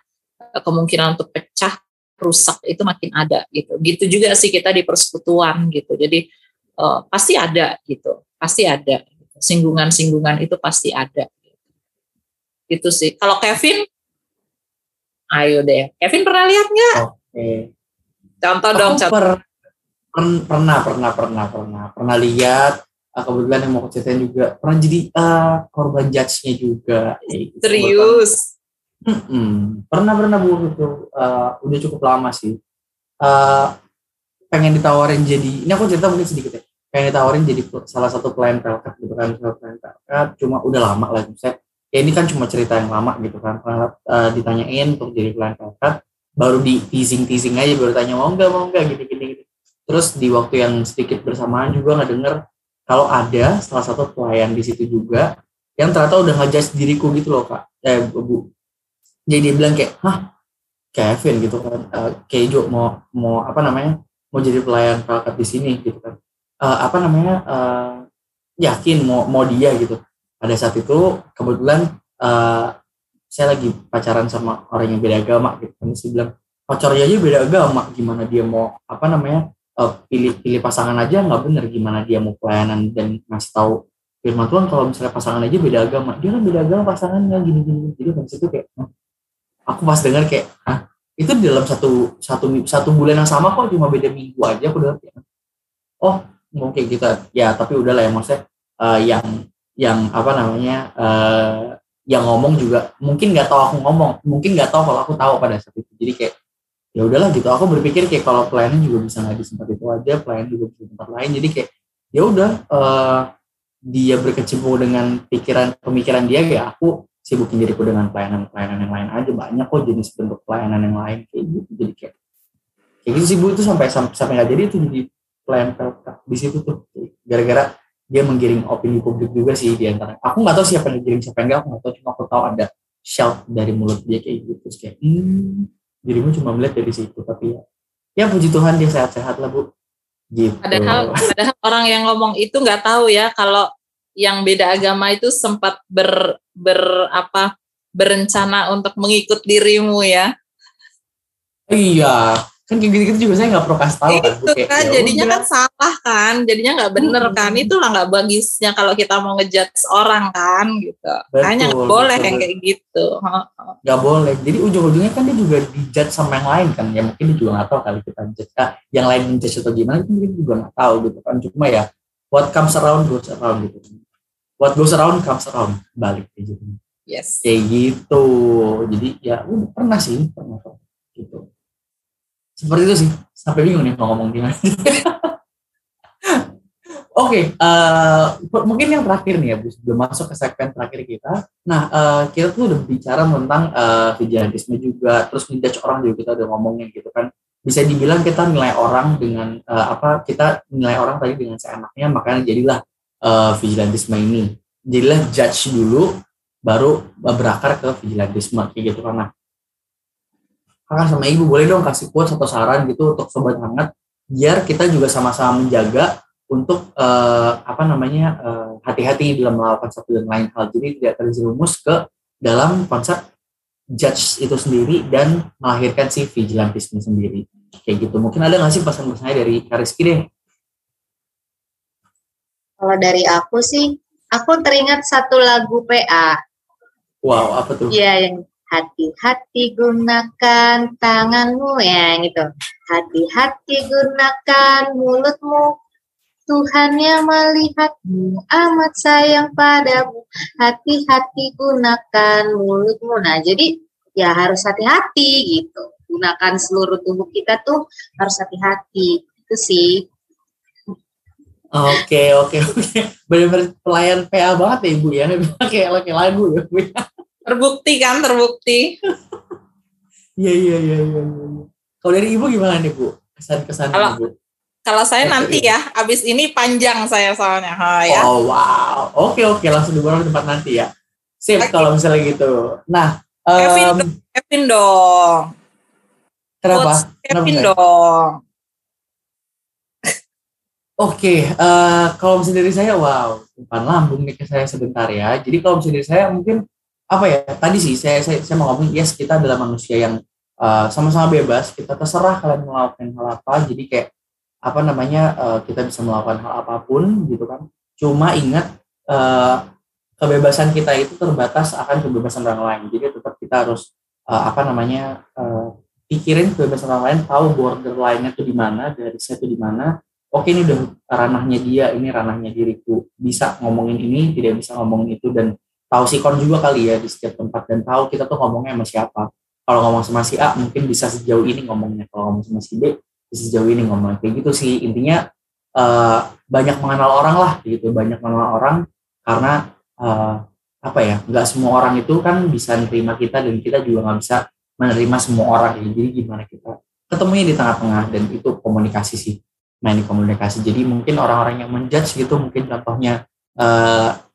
eh, kemungkinan untuk pecah rusak itu makin ada gitu. Gitu juga sih kita di persekutuan gitu. Jadi eh, pasti ada gitu pasti ada. Singgungan-singgungan itu pasti ada. Itu sih. Kalau Kevin? Ayo deh. Kevin pernah lihat nggak? Oke. contoh dong Aku contoh. per- per- pernah pernah pernah pernah pernah lihat eh, kebetulan yang mau aku ceritain juga pernah jadi eh, korban judge-nya juga. Gitu. serius Mm-mm. Pernah pernah bu itu eh, udah cukup lama sih. Eh, pengen ditawarin jadi, ini aku cerita mungkin sedikit ya. Pengen ditawarin jadi salah satu pelayan pelkat gitu kan, pelayan pelkat. Cuma udah lama lah, saya ya ini kan cuma cerita yang lama gitu kan uh, ditanyain untuk jadi pelayan pelkat baru di teasing teasing aja baru tanya mau nggak mau nggak gini gini terus di waktu yang sedikit bersamaan juga nggak denger kalau ada salah satu pelayan di situ juga yang ternyata udah ngejudge diriku gitu loh kak. Eh bu jadi dia bilang kayak hah Kevin gitu kan. Uh, Kejo mau mau apa namanya mau jadi pelayan pelkat di sini gitu kan. Uh, apa namanya uh, yakin mau mau dia gitu. Pada saat itu kebetulan uh, saya lagi pacaran sama orang yang beda agama gitu kan. Saya bilang pacarnya aja beda agama gimana dia mau apa namanya uh, pilih pilih pasangan aja nggak bener gimana dia mau pelayanan dan ngasih tahu firman Tuhan. Kalau misalnya pasangan aja beda agama. Dia kan beda agama pasangannya gini gini jadi kan situ kayak aku pas dengar kayak ah itu di dalam satu satu satu bulan yang sama kok cuma beda minggu aja? Aku udah kayak oh mungkin kita ya tapi udahlah ya maksudnya uh, yang yang apa namanya uh, yang ngomong juga mungkin nggak tahu aku ngomong. Mungkin nggak tahu kalau aku tahu pada saat itu. Jadi kayak ya udahlah gitu. Aku berpikir kayak kalau pelayanan juga bisa nggak di tempat itu aja pelayanan juga bisa tempat lain. Jadi kayak ya udah uh, dia berkecimpung dengan pikiran pemikiran dia ya aku sibukin diriku dengan pelayanan pelayanan yang lain aja. Banyak kok jenis bentuk pelayanan yang lain kayak gitu. Jadi kayak kayak gitu sih bu. Itu sampai sampai nggak jadi itu jadi pelayan di situ tuh. Gara-gara dia menggiring opini publik juga sih di antara. Aku nggak tahu siapa yang digiring siapa yang enggak aku nggak tahu. Cuma aku tahu ada shout dari mulut dia kayak gitu. Terus kayak hmm, dirimu cuma melihat dari situ tapi ya ya puji Tuhan dia sehat-sehat lah bu. Gitu. Padahal padahal orang yang ngomong itu nggak tahu ya kalau yang beda agama itu sempat ber ber apa berencana untuk mengikut dirimu ya. Iya kan kayak gitu-gitu juga saya nggak perlu kasih tahu kan itu kan, kan jadinya kan salah kan jadinya nggak bener hmm. kan itulah nggak bagusnya kalau kita mau ngejudge orang kan gitu. Betul, hanya boleh betul. yang kayak gitu nggak boleh. Jadi ujung-ujungnya kan dia juga dijudge sama yang lain kan ya mungkin dia juga nggak tahu kali kita judge ah, yang lain menjudge atau gimana mungkin juga nggak tahu gitu kan. Cuma ya what comes around goes around gitu. What goes around comes around balik kayak gitu. Yes. Kayak gitu. Jadi ya udah pernah sih pernah gitu seperti itu sih sampai bingung nih mau ngomong gimana Oke, okay, uh, eh, mungkin yang terakhir nih ya, Bu, sebelum masuk ke segmen terakhir kita. Nah, uh, kita tuh udah bicara tentang uh, vigilantisme juga, terus ngejudge orang juga kita udah ngomongin gitu kan. Bisa dibilang kita nilai orang dengan uh, apa? Kita nilai orang tadi dengan seenaknya, makanya jadilah uh, vigilantisme ini. Jadilah judge dulu, baru berakar ke vigilantisme kayak gitu kan. Nah, kakak sama ibu boleh dong kasih quotes atau saran gitu untuk sobat hangat biar kita juga sama-sama menjaga untuk uh, apa namanya uh, hati-hati dalam melakukan satu dan lain hal. Jadi tidak terjerumus ke dalam konsep judge itu sendiri dan melahirkan si vigilantisme sendiri. Kayak gitu. Mungkin ada nggak sih pesan-pesannya dari Kariski deh? Kalau dari aku sih aku teringat satu lagu PA wow apa tuh? Iya yang Hati-hati gunakan tanganmu ya gitu. Hati-hati gunakan mulutmu. Tuhan yang melihatmu amat sayang padamu. Hati-hati gunakan mulutmu. Nah, jadi ya harus hati-hati gitu. Gunakan seluruh tubuh kita tuh harus hati-hati. Itu sih. Oke, oke, oke. Benar-benar pelayan PA banget ya Ibu ya. Kayak lagu ya Bu. Ya. Terbukti kan, terbukti. Iya, iya, iya, iya. Ya. Kalau dari Ibu gimana nih, Bu? Kesan-kesan kalau, Ibu? Kalau saya Oke. nanti ya, abis ini panjang saya soalnya. Ya. Oh, wow. Oke, oke. Langsung dibawa ke tempat nanti ya. Sip, okay. kalau misalnya gitu. Nah, Kevin, um, dong, Kevin dong. Kenapa? Kevin Kenapa dong. Oke, okay, uh, eh, kalau misalnya dari saya, wow, umpan lambung nih ke saya sebentar ya. Jadi kalau misalnya dari saya mungkin apa ya? Tadi sih saya saya, saya mau ngomong yes kita adalah manusia yang uh, sama-sama bebas. Kita terserah kalian melakukan hal apa. Jadi kayak apa namanya uh, kita bisa melakukan hal apa pun gitu kan. Cuma ingat uh, kebebasan kita itu terbatas akan kebebasan orang lain. Jadi tetap kita harus uh, apa namanya uh, pikirin kebebasan orang lain tahu border lainnya tuh di mana dari tuh di mana. Oke ini udah ranahnya dia ini ranahnya diriku. Bisa ngomongin ini tidak bisa ngomongin itu dan tahu sikon juga kali ya di setiap tempat. Dan tahu kita tuh ngomongnya sama siapa. Kalau ngomong sama si A mungkin bisa sejauh ini ngomongnya. Kalau ngomong sama si B bisa sejauh ini ngomongnya. Kayak gitu sih. Intinya uh, banyak mengenal orang lah gitu. Banyak mengenal orang karena uh, apa ya nggak semua orang itu kan bisa menerima kita dan kita juga nggak bisa menerima semua orang. Ya. jadi gimana kita ketemunya di tengah-tengah dan itu komunikasi sih. Main di komunikasi. Jadi mungkin orang-orang yang menjudge gitu mungkin contohnya uh,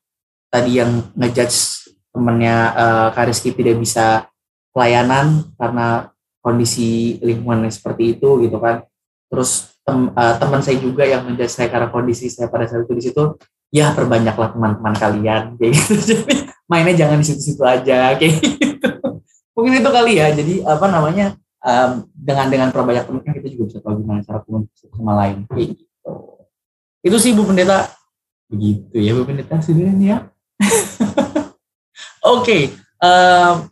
tadi yang ngejudge temennya uh, Kariski tidak bisa pelayanan karena kondisi lingkungan seperti itu gitu kan. Terus tem, uh, teman saya juga yang menjadi saya karena kondisi saya pada saat itu di situ ya perbanyaklah teman-teman kalian. Kayak gitu. Jadi mainnya jangan di situ-situ aja kayak gitu. Mungkin itu kali ya. Jadi apa namanya um, dengan dengan perbanyak teman kita juga bisa tahu gimana cara komunikasi sama lain kayak gitu. Itu sih Bu Pendeta. Begitu ya Bu Pendeta sendiri ya oke okay, um,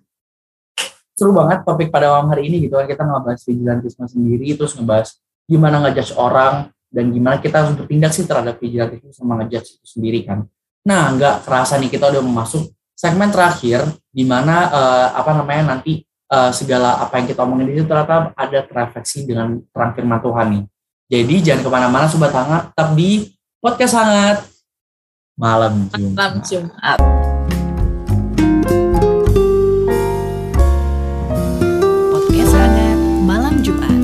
seru banget topik pada malam hari ini gitu kan. Kita ngebahas vigilantisme sendiri terus ngebahas gimana ngejudge orang dan gimana kita harus bertindak sih terhadap vigilantisme sama ngejudge itu sendiri kan. Nah nggak kerasa nih kita udah masuk segmen terakhir di mana uh, apa namanya nanti uh, segala apa yang kita omongin di situ ternyata ada terefleksi dengan terang firman Tuhan nih. Jadi jangan ke mana-mana sobat hangat tetap di podcast hangat malam Jumat. Malam Jumat.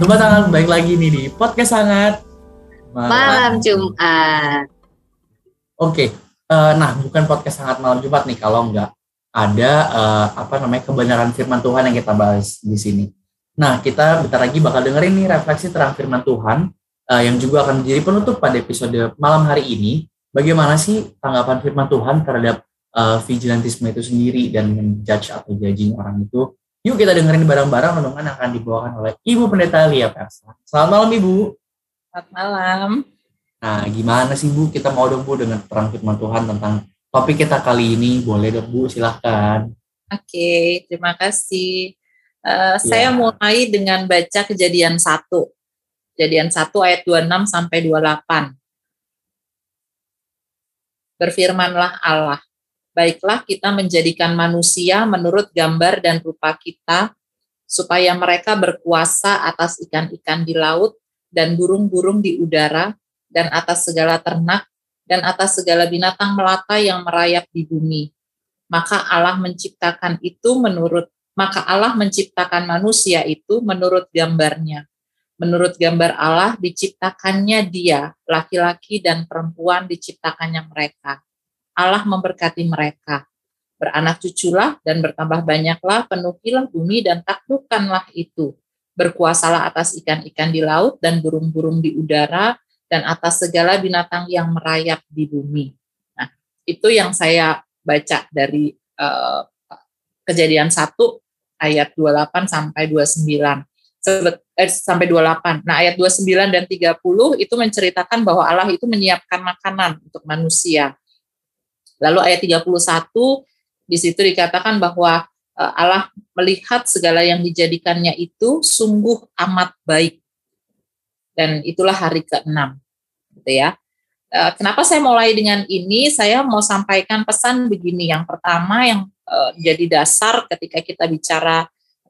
Sobat Hangat, baik lagi nih di Podcast Hangat. Malam, malam Jumat. Oke, uh, nah bukan Podcast Hangat malam Jumat nih kalau nggak ada uh, apa namanya kebenaran firman Tuhan yang kita bahas di sini. Nah, kita bentar lagi bakal dengerin nih refleksi terang firman Tuhan uh, yang juga akan menjadi penutup pada episode malam hari ini. Bagaimana sih tanggapan firman Tuhan terhadap uh, vigilantisme itu sendiri dan menjudge atau judging orang itu Yuk kita dengerin bareng-bareng renungan yang akan dibawakan oleh Ibu Pendeta Lia Persa. Selamat malam Ibu. Selamat malam. Nah gimana sih Bu kita mau dong Bu dengan terang firman Tuhan tentang topik kita kali ini. Boleh dong Bu silahkan. Oke terima kasih. Uh, ya. Saya mulai dengan baca kejadian 1. Kejadian 1 ayat 26 sampai 28. Berfirmanlah Allah baiklah kita menjadikan manusia menurut gambar dan rupa kita, supaya mereka berkuasa atas ikan-ikan di laut dan burung-burung di udara, dan atas segala ternak, dan atas segala binatang melata yang merayap di bumi. Maka Allah menciptakan itu menurut maka Allah menciptakan manusia itu menurut gambarnya. Menurut gambar Allah diciptakannya dia, laki-laki dan perempuan diciptakannya mereka Allah memberkati mereka. Beranak cuculah dan bertambah banyaklah, penuhilah bumi dan taklukkanlah itu. Berkuasalah atas ikan-ikan di laut dan burung-burung di udara dan atas segala binatang yang merayap di bumi. Nah, itu yang saya baca dari uh, kejadian 1 ayat 28 sampai 29 eh, sampai 28. Nah, ayat 29 dan 30 itu menceritakan bahwa Allah itu menyiapkan makanan untuk manusia. Lalu ayat 31 di situ dikatakan bahwa eh, Allah melihat segala yang dijadikannya itu sungguh amat baik. Dan itulah hari ke-6. Gitu ya. Eh, kenapa saya mulai dengan ini? Saya mau sampaikan pesan begini. Yang pertama yang uh, jadi dasar ketika kita bicara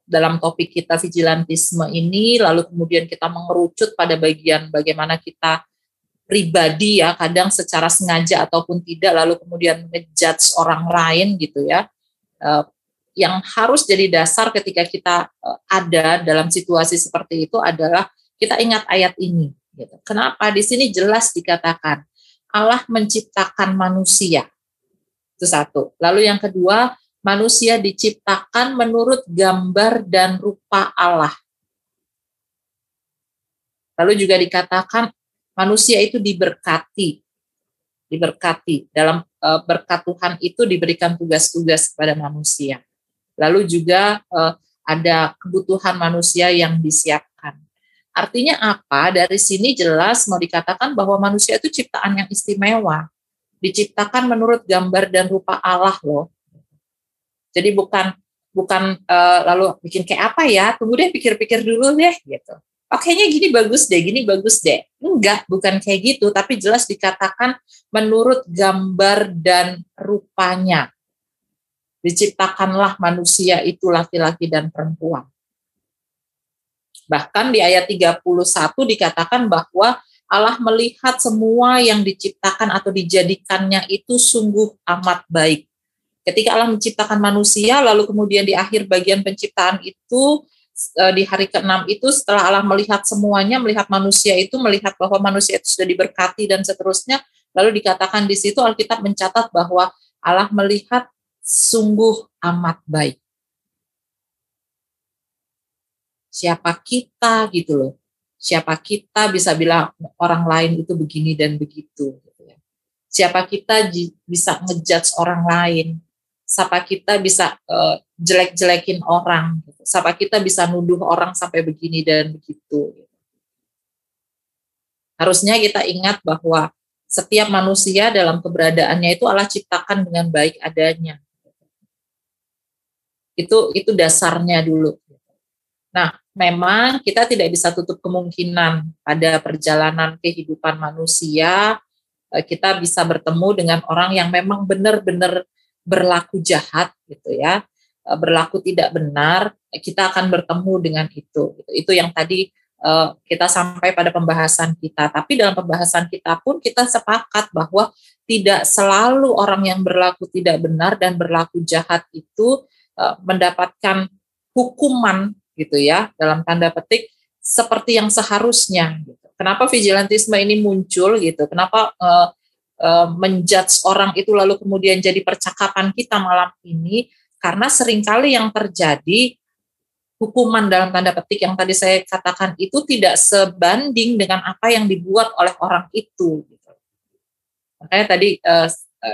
dalam topik kita vigilantisme ini, lalu kemudian kita mengerucut pada bagian bagaimana kita pribadi ya kadang secara sengaja ataupun tidak lalu kemudian ngejudge orang lain gitu ya uh, yang harus jadi dasar ketika kita uh, ada dalam situasi seperti itu adalah kita ingat ayat ini gitu. Kenapa di sini jelas dikatakan Allah menciptakan manusia. Itu satu. Lalu yang kedua, manusia diciptakan menurut gambar dan rupa Allah. Lalu juga dikatakan manusia itu diberkati. Diberkati. Dalam uh, berkat Tuhan itu diberikan tugas-tugas kepada manusia. Lalu juga uh, ada kebutuhan manusia yang disiapkan. Artinya apa? Dari sini jelas mau dikatakan bahwa manusia itu ciptaan yang istimewa. Diciptakan menurut gambar dan rupa Allah loh jadi bukan bukan uh, lalu bikin kayak apa ya tunggu deh pikir-pikir dulu deh gitu oh kayaknya gini bagus deh, gini bagus deh. Enggak, bukan kayak gitu, tapi jelas dikatakan menurut gambar dan rupanya. Diciptakanlah manusia itu laki-laki dan perempuan. Bahkan di ayat 31 dikatakan bahwa Allah melihat semua yang diciptakan atau dijadikannya itu sungguh amat baik. Ketika Allah menciptakan manusia, lalu kemudian di akhir bagian penciptaan itu, eh, di hari ke-6 itu setelah Allah melihat semuanya, melihat manusia itu, melihat bahwa manusia itu sudah diberkati dan seterusnya, lalu dikatakan di situ Alkitab mencatat bahwa Allah melihat sungguh amat baik. Siapa kita gitu loh siapa kita bisa bilang orang lain itu begini dan begitu gitu ya. siapa kita bisa ngejudge orang lain siapa kita bisa uh, jelek-jelekin orang gitu. siapa kita bisa nuduh orang sampai begini dan begitu gitu. harusnya kita ingat bahwa setiap manusia dalam keberadaannya itu Allah ciptakan dengan baik adanya itu itu dasarnya dulu nah memang kita tidak bisa tutup kemungkinan pada perjalanan kehidupan manusia eh, kita bisa bertemu dengan orang yang memang benar-benar berlaku jahat gitu ya eh, berlaku tidak benar kita akan bertemu dengan itu itu yang tadi eh, kita sampai pada pembahasan kita tapi dalam pembahasan kita pun kita sepakat bahwa tidak selalu orang yang berlaku tidak benar dan berlaku jahat itu mendapatkan hukuman gitu ya dalam tanda petik seperti yang seharusnya gitu. Kenapa vigilantisme ini muncul gitu? Kenapa uh, uh, menjudge orang itu lalu kemudian jadi percakapan kita malam ini? Karena sering kali yang terjadi hukuman dalam tanda petik yang tadi saya katakan itu tidak sebanding dengan apa yang dibuat oleh orang itu. Gitu. Makanya tadi uh,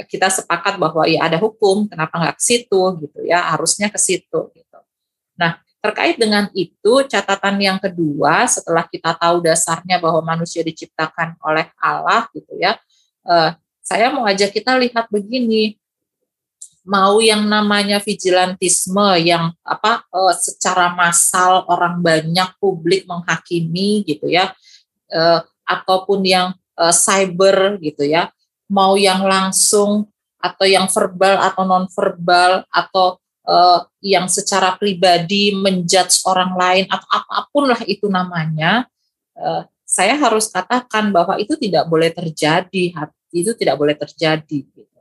kita sepakat bahwa ya ada hukum, kenapa nggak ke situ gitu ya? Harusnya ke situ. Gitu. Nah, Terkait dengan itu, catatan yang kedua setelah kita tahu dasarnya bahwa manusia diciptakan oleh Allah gitu ya, eh, saya mau ajak kita lihat begini, mau yang namanya vigilantisme yang apa eh, secara massal orang banyak publik menghakimi gitu ya, eh, ataupun yang eh, cyber gitu ya, mau yang langsung atau yang verbal atau non verbal atau uh, yang secara pribadi menjudge orang lain atau apa pun lah itu namanya, uh, saya harus katakan bahwa itu tidak boleh terjadi, itu tidak boleh terjadi. Gitu.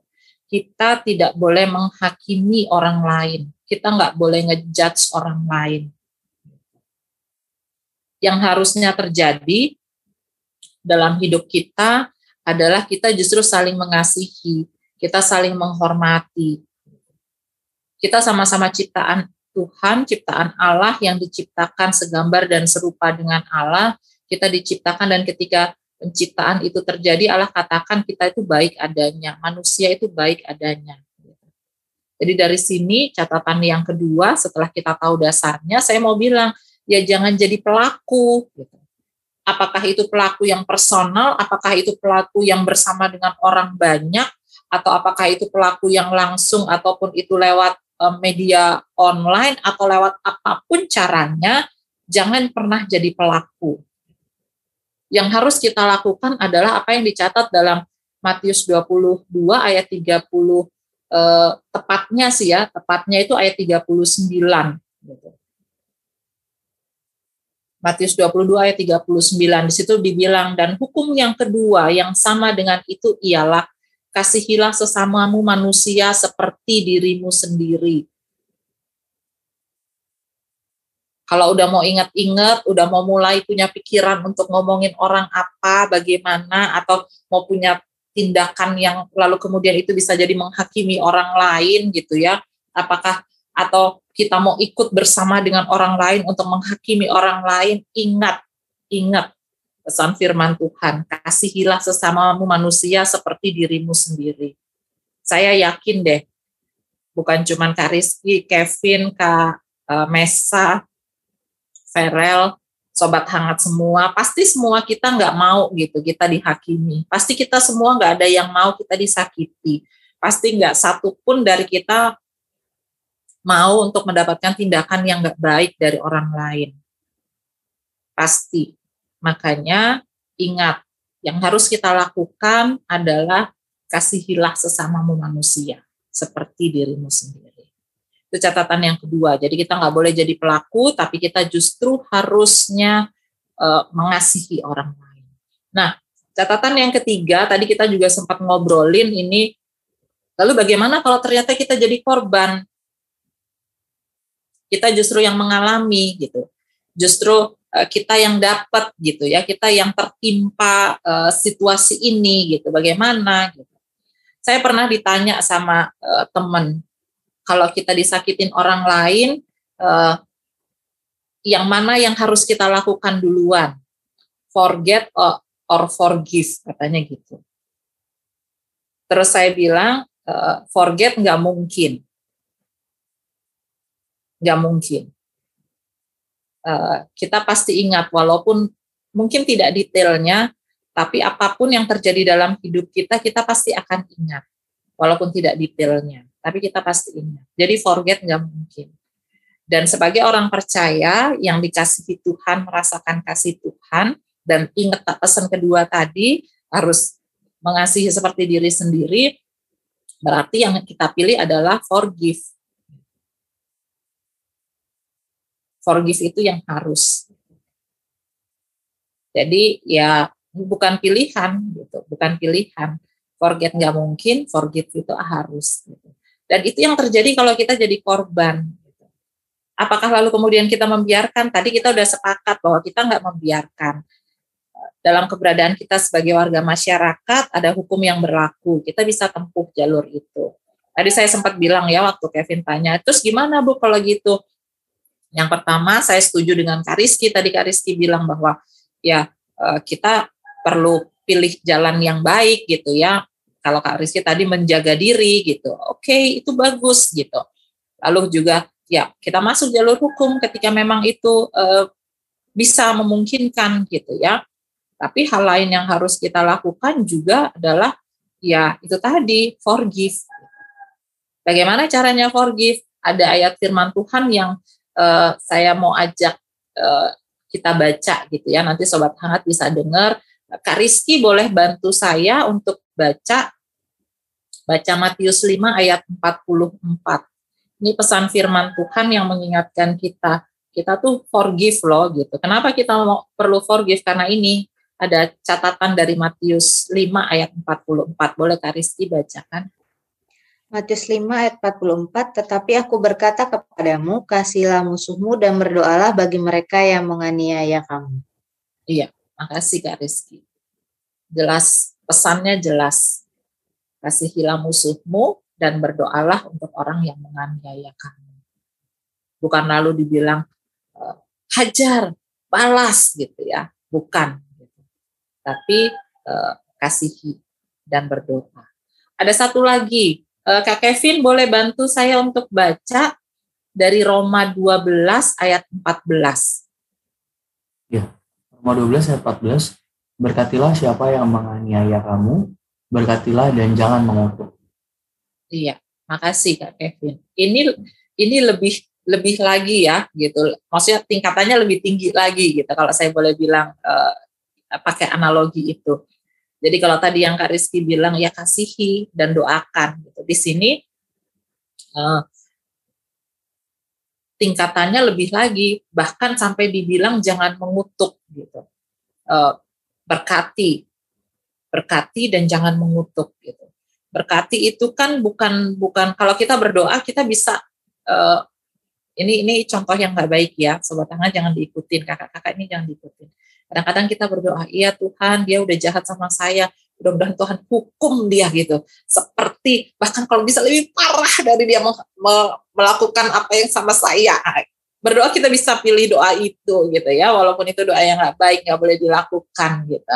Kita tidak boleh menghakimi orang lain, kita nggak boleh ngejudge orang lain. Yang harusnya terjadi dalam hidup kita adalah kita justru saling mengasihi, kita saling menghormati, kita sama-sama ciptaan Tuhan, ciptaan Allah yang diciptakan segambar dan serupa dengan Allah. Kita diciptakan dan ketika penciptaan itu terjadi, Allah katakan kita itu baik adanya, manusia itu baik adanya. Jadi dari sini catatan yang kedua setelah kita tahu dasarnya, saya mau bilang ya jangan jadi pelaku. Apakah itu pelaku yang personal, apakah itu pelaku yang bersama dengan orang banyak, atau apakah itu pelaku yang langsung ataupun itu lewat Eh, media online atau lewat apa pun caranya, jangan pernah jadi pelaku. Yang harus kita lakukan adalah apa yang dicatat dalam Matius 22 ayat 30 eh, tepatnya sih ya, tepatnya itu ayat 39 gitu. Matius 22 ayat 39 di situ dibilang dan hukum yang kedua yang sama dengan itu ialah kasihilah sesamamu manusia seperti dirimu sendiri. Kalau udah mau ingat-ingat, udah mau mulai punya pikiran untuk ngomongin orang apa, bagaimana, atau mau punya tindakan yang lalu kemudian itu bisa jadi menghakimi orang lain gitu ya. Apakah atau kita mau ikut bersama dengan orang lain untuk menghakimi orang lain, ingat, ingat pesan firman Tuhan, kasihilah sesamamu manusia seperti dirimu sendiri. Saya yakin deh, bukan cuma Kak Rizky, Kevin, Kak uh, Mesa, Ferel, sobat hangat semua, pasti semua kita nggak mau gitu, kita dihakimi. Pasti kita semua nggak ada yang mau kita disakiti. Pasti nggak satu pun dari kita mau untuk mendapatkan tindakan yang nggak baik dari orang lain. Pasti. Makanya ingat, yang harus kita lakukan adalah kasihilah sesamamu manusia seperti dirimu sendiri. Itu catatan yang kedua. Jadi kita nggak boleh jadi pelaku, tapi kita justru harusnya uh, mengasihi orang lain. Nah, catatan yang ketiga tadi kita juga sempat ngobrolin ini lalu bagaimana kalau ternyata kita jadi korban? Kita justru yang mengalami gitu. Justru uh, kita yang dapat gitu ya. Kita yang tertimpa uh, situasi ini gitu. Bagaimana gitu. Saya pernah ditanya sama uh, teman kalau kita disakitin orang lain uh, yang mana yang harus kita lakukan duluan? Forget or, or forgive katanya gitu. Terus saya bilang uh, forget nggak mungkin. Nggak mungkin. Uh, kita pasti ingat walaupun mungkin tidak detailnya tapi apa pun yang terjadi dalam hidup kita kita pasti akan ingat walaupun tidak detailnya tapi kita pasti ingat jadi forget nggak mungkin dan sebagai orang percaya yang dikasihi Tuhan, merasakan kasih Tuhan, dan ingat pesan kedua tadi, harus mengasihi seperti diri sendiri, berarti yang kita pilih adalah forgive. Forgive itu yang harus. Jadi ya bukan pilihan gitu, bukan pilihan. Forget nggak mungkin, forgive itu harus. Gitu. Dan itu yang terjadi kalau kita jadi korban apakah lalu kemudian kita membiarkan? Tadi kita sudah sepakat bahwa kita nggak membiarkan. Dalam keberadaan kita sebagai warga masyarakat, ada hukum yang berlaku. Kita bisa tempuh jalur itu. Tadi saya sempat bilang ya waktu Kevin tanya, terus gimana Bu kalau gitu? Yang pertama, saya setuju dengan Kariski. Tadi Kariski bilang bahwa ya eh, kita perlu pilih jalan yang baik gitu ya. Kalau Kak Rizky tadi menjaga diri gitu, oke okay, itu bagus gitu. Lalu juga ya kita masuk jalur hukum ketika memang itu uh, bisa memungkinkan gitu ya. Tapi hal lain yang harus kita lakukan juga adalah ya itu tadi forgive. Bagaimana caranya forgive? Ada ayat firman Tuhan yang uh, saya mau ajak uh, kita baca gitu ya. Nanti sobat hangat bisa dengar. Kak Rizky boleh bantu saya untuk baca baca Matius 5 ayat 44. Ini pesan firman Tuhan yang mengingatkan kita, kita tuh forgive loh gitu. Kenapa kita mau perlu forgive? Karena ini ada catatan dari Matius 5 ayat 44. Boleh Kak Rizky bacakan? Matius 5 ayat 44, tetapi aku berkata kepadamu, kasihilah musuhmu dan berdoalah bagi mereka yang menganiaya kamu. Iya, makasih Kak Rizky. Jelas, pesannya jelas. Kasihilah musuhmu dan berdoalah untuk orang yang menganiaya kamu. Bukan lalu dibilang eh, hajar, balas gitu ya, bukan. Gitu. Tapi uh, kasihi dan berdoa. Ada satu lagi, uh, Kak Kevin boleh bantu saya untuk baca dari Roma 12 ayat 14. Ya, Roma 12 ayat 14. Berkatilah siapa yang menganiaya kamu, berkatilah dan jangan mengutuk. Iya, makasih Kak Kevin. Ini ini lebih lebih lagi ya gitu. Maksudnya tingkatannya lebih tinggi lagi gitu kalau saya boleh bilang uh, pakai analogi itu. Jadi kalau tadi yang Kak Rizky bilang ya kasihi dan doakan gitu. Di sini uh, tingkatannya lebih lagi bahkan sampai dibilang jangan mengutuk gitu. Uh, berkati berkati dan jangan mengutuk gitu. Berkati itu kan bukan bukan kalau kita berdoa kita bisa uh, ini ini contoh yang nggak baik ya sobat tangan jangan diikutin kakak-kakak ini jangan diikutin. Kadang-kadang kita berdoa iya Tuhan dia udah jahat sama saya mudah-mudahan Tuhan hukum dia gitu. Seperti bahkan kalau bisa lebih parah dari dia me, me, melakukan apa yang sama saya. Berdoa kita bisa pilih doa itu gitu ya. Walaupun itu doa yang nggak baik nggak boleh dilakukan gitu.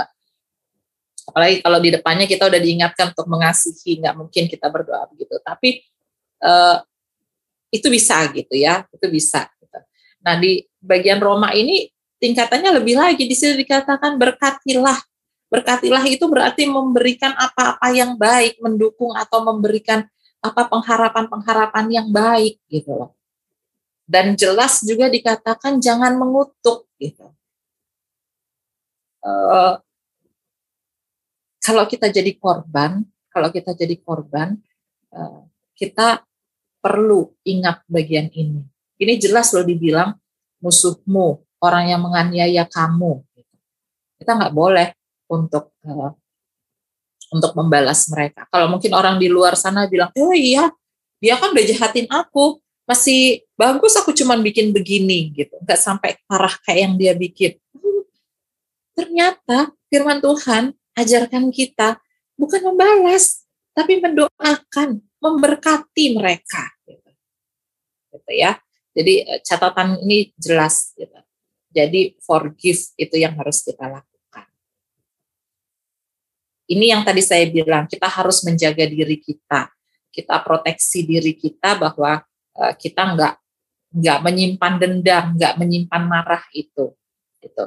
Apalagi kalau di depannya kita udah diingatkan untuk mengasihi nggak mungkin kita berdoa begitu. Tapi uh, itu bisa gitu ya. Itu bisa gitu. nah di bagian Roma ini tingkatannya lebih lagi. Di sini dikatakan berkatilah berkatilah itu berarti memberikan apa-apa yang baik mendukung atau memberikan apa pengharapan-pengharapan yang baik gitu loh dan jelas juga dikatakan jangan mengutuk gitu uh, kalau kita jadi korban, kalau kita jadi korban, eh, kita perlu ingat bagian ini. Ini jelas loh dibilang musuhmu, orang yang menganiaya kamu. Kita nggak boleh untuk uh, untuk membalas mereka. Kalau mungkin orang di luar sana bilang, oh iya, dia kan udah jahatin aku, masih bagus aku cuman bikin begini gitu, nggak sampai parah kayak yang dia bikin. Ternyata firman Tuhan ajarkan kita bukan membalas, tapi mendoakan, memberkati mereka. Gitu, gitu ya. Jadi eh, catatan ini jelas. Gitu. Jadi forgive itu yang harus kita lakukan. Ini yang tadi saya bilang, kita harus menjaga diri kita. Kita proteksi diri kita bahwa uh, kita nggak nggak menyimpan dendam, nggak menyimpan marah itu. Gitu.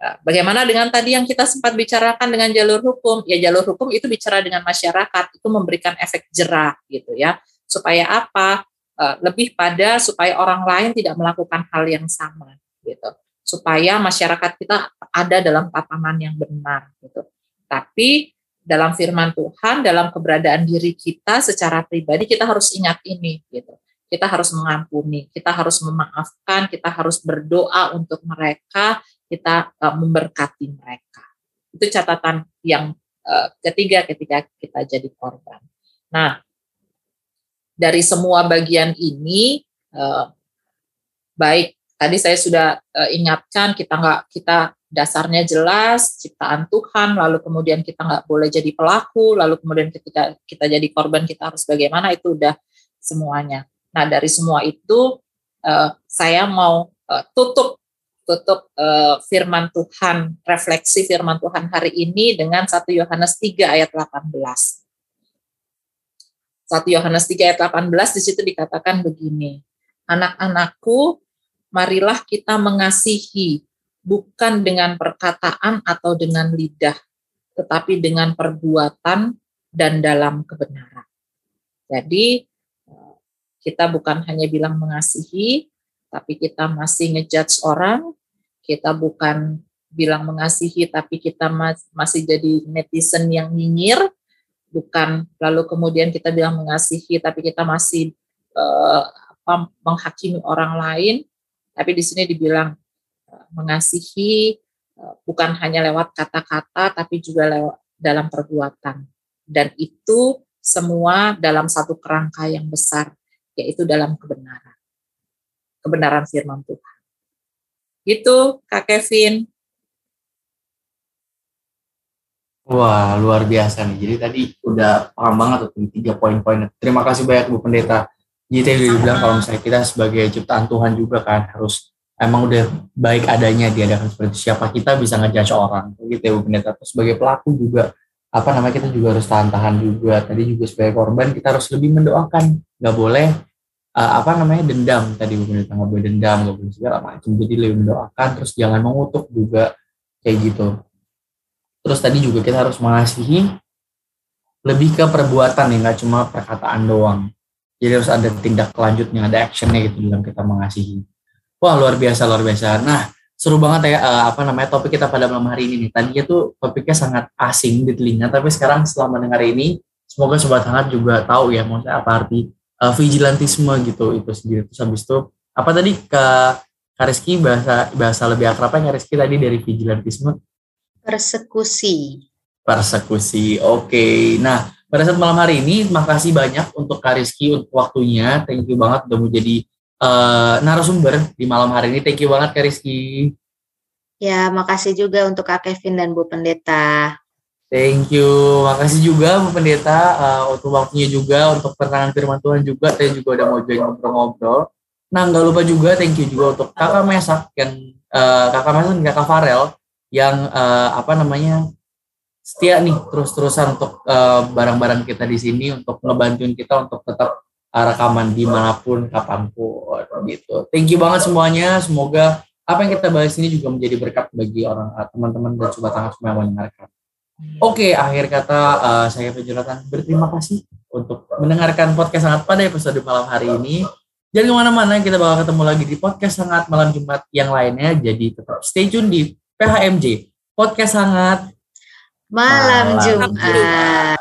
Uh, bagaimana dengan tadi yang kita sempat bicarakan dengan jalur hukum? Ya jalur hukum itu bicara dengan masyarakat, itu memberikan efek jerah gitu ya. Supaya apa? Uh, lebih pada supaya orang lain tidak melakukan hal yang sama gitu supaya masyarakat kita ada dalam tatanan yang benar gitu. Tapi dalam firman Tuhan, dalam keberadaan diri kita secara pribadi kita harus ingat ini gitu. Kita harus mengampuni, kita harus memaafkan, kita harus berdoa untuk mereka, kita uh, memberkati mereka. Itu catatan yang uh, ketiga ketika kita jadi korban. Nah, dari semua bagian ini uh, baik tadi saya sudah uh, ingatkan kita nggak kita dasarnya jelas ciptaan Tuhan lalu kemudian kita nggak boleh jadi pelaku lalu kemudian ketika kita jadi korban kita harus bagaimana itu udah semuanya. Nah dari semua itu uh, saya mau uh, tutup tutup uh, firman Tuhan refleksi firman Tuhan hari ini dengan 1 Yohanes 3 ayat 18 1 Yohanes 3 ayat 18 di situ dikatakan begini anak-anakku marilah kita mengasihi bukan dengan perkataan atau dengan lidah, tetapi dengan perbuatan dan dalam kebenaran. Jadi eh, kita bukan hanya bilang mengasihi, tapi kita masih ngejudge orang, kita bukan bilang mengasihi, tapi kita masih jadi netizen yang nyinyir, bukan lalu kemudian kita bilang mengasihi, tapi kita masih apa, menghakimi orang lain, tapi di sini dibilang eh, mengasihi eh, bukan hanya lewat kata-kata, tapi juga lewat dalam perbuatan. Dan itu semua dalam satu kerangka yang besar, yaitu dalam kebenaran. Kebenaran firman Tuhan. Itu Kak Kevin. Wah, luar biasa nih. Jadi tadi udah paham banget tuh tiga poin-poin. Terima kasih banyak Bu Pendeta. Jadi tadi bilang kalau misalnya kita sebagai ciptaan Tuhan juga kan harus emang udah baik adanya diadakan seperti siapa kita bisa ngejudge orang gitu ya Bu Pendeta. Terus sebagai pelaku juga apa namanya kita juga harus tahan-tahan juga. Tadi juga sebagai korban kita harus lebih mendoakan, nggak boleh uh, apa namanya dendam tadi Bu Pendeta nggak boleh dendam, nggak boleh segala macam. Jadi lebih mendoakan, terus jangan mengutuk juga kayak gitu. Terus tadi juga kita harus mengasihi lebih ke perbuatan ya nggak cuma perkataan doang jadi harus ada tindak lanjutnya, ada actionnya gitu dalam kita mengasihi. Wah luar biasa, luar biasa. Nah seru banget ya uh, apa namanya topik kita pada malam hari ini nih. Tadinya tuh topiknya sangat asing di telinga, tapi sekarang setelah mendengar ini, semoga sobat hangat juga tahu ya maksudnya apa arti uh, vigilantisme gitu itu sendiri. Terus habis itu apa tadi ke Kariski bahasa bahasa lebih akrabnya Kariski tadi dari vigilantisme persekusi persekusi oke okay. nah pada saat malam hari ini makasih banyak untuk Kariski untuk waktunya thank you banget udah mau jadi uh, narasumber di malam hari ini. Thank you banget Kariski ya makasih juga untuk Kak Kevin dan Bu Pendeta. Thank you, makasih juga Bu Pendeta uh, untuk waktunya juga, untuk penerangan firman Tuhan juga, saya juga udah mau join ngobrol-ngobrol. Nah, nggak lupa juga thank you juga untuk kakak Mesak yang uh, kakak Mesak dan kakak Farel yang uh, apa namanya setia nih terus-terusan untuk barang eh, barang-barang kita di sini untuk ngebantuin kita untuk tetap uh, rekaman di mana pun kapan pun gitu. Thank you banget semuanya. Semoga apa yang kita bahas ini juga menjadi berkat bagi orang uh, teman-teman dan sobat tangan semua yang mendengarkan. Oke, okay, akhir kata uh, saya Jonathan berterima kasih untuk mendengarkan podcast sangat pada episode malam hari ini. Jangan ke mana-mana, kita bakal ketemu lagi di podcast sangat malam Jumat yang lainnya. Jadi tetap stay tune di PHMJ Podcast Sangat Malam, Malam Jumat.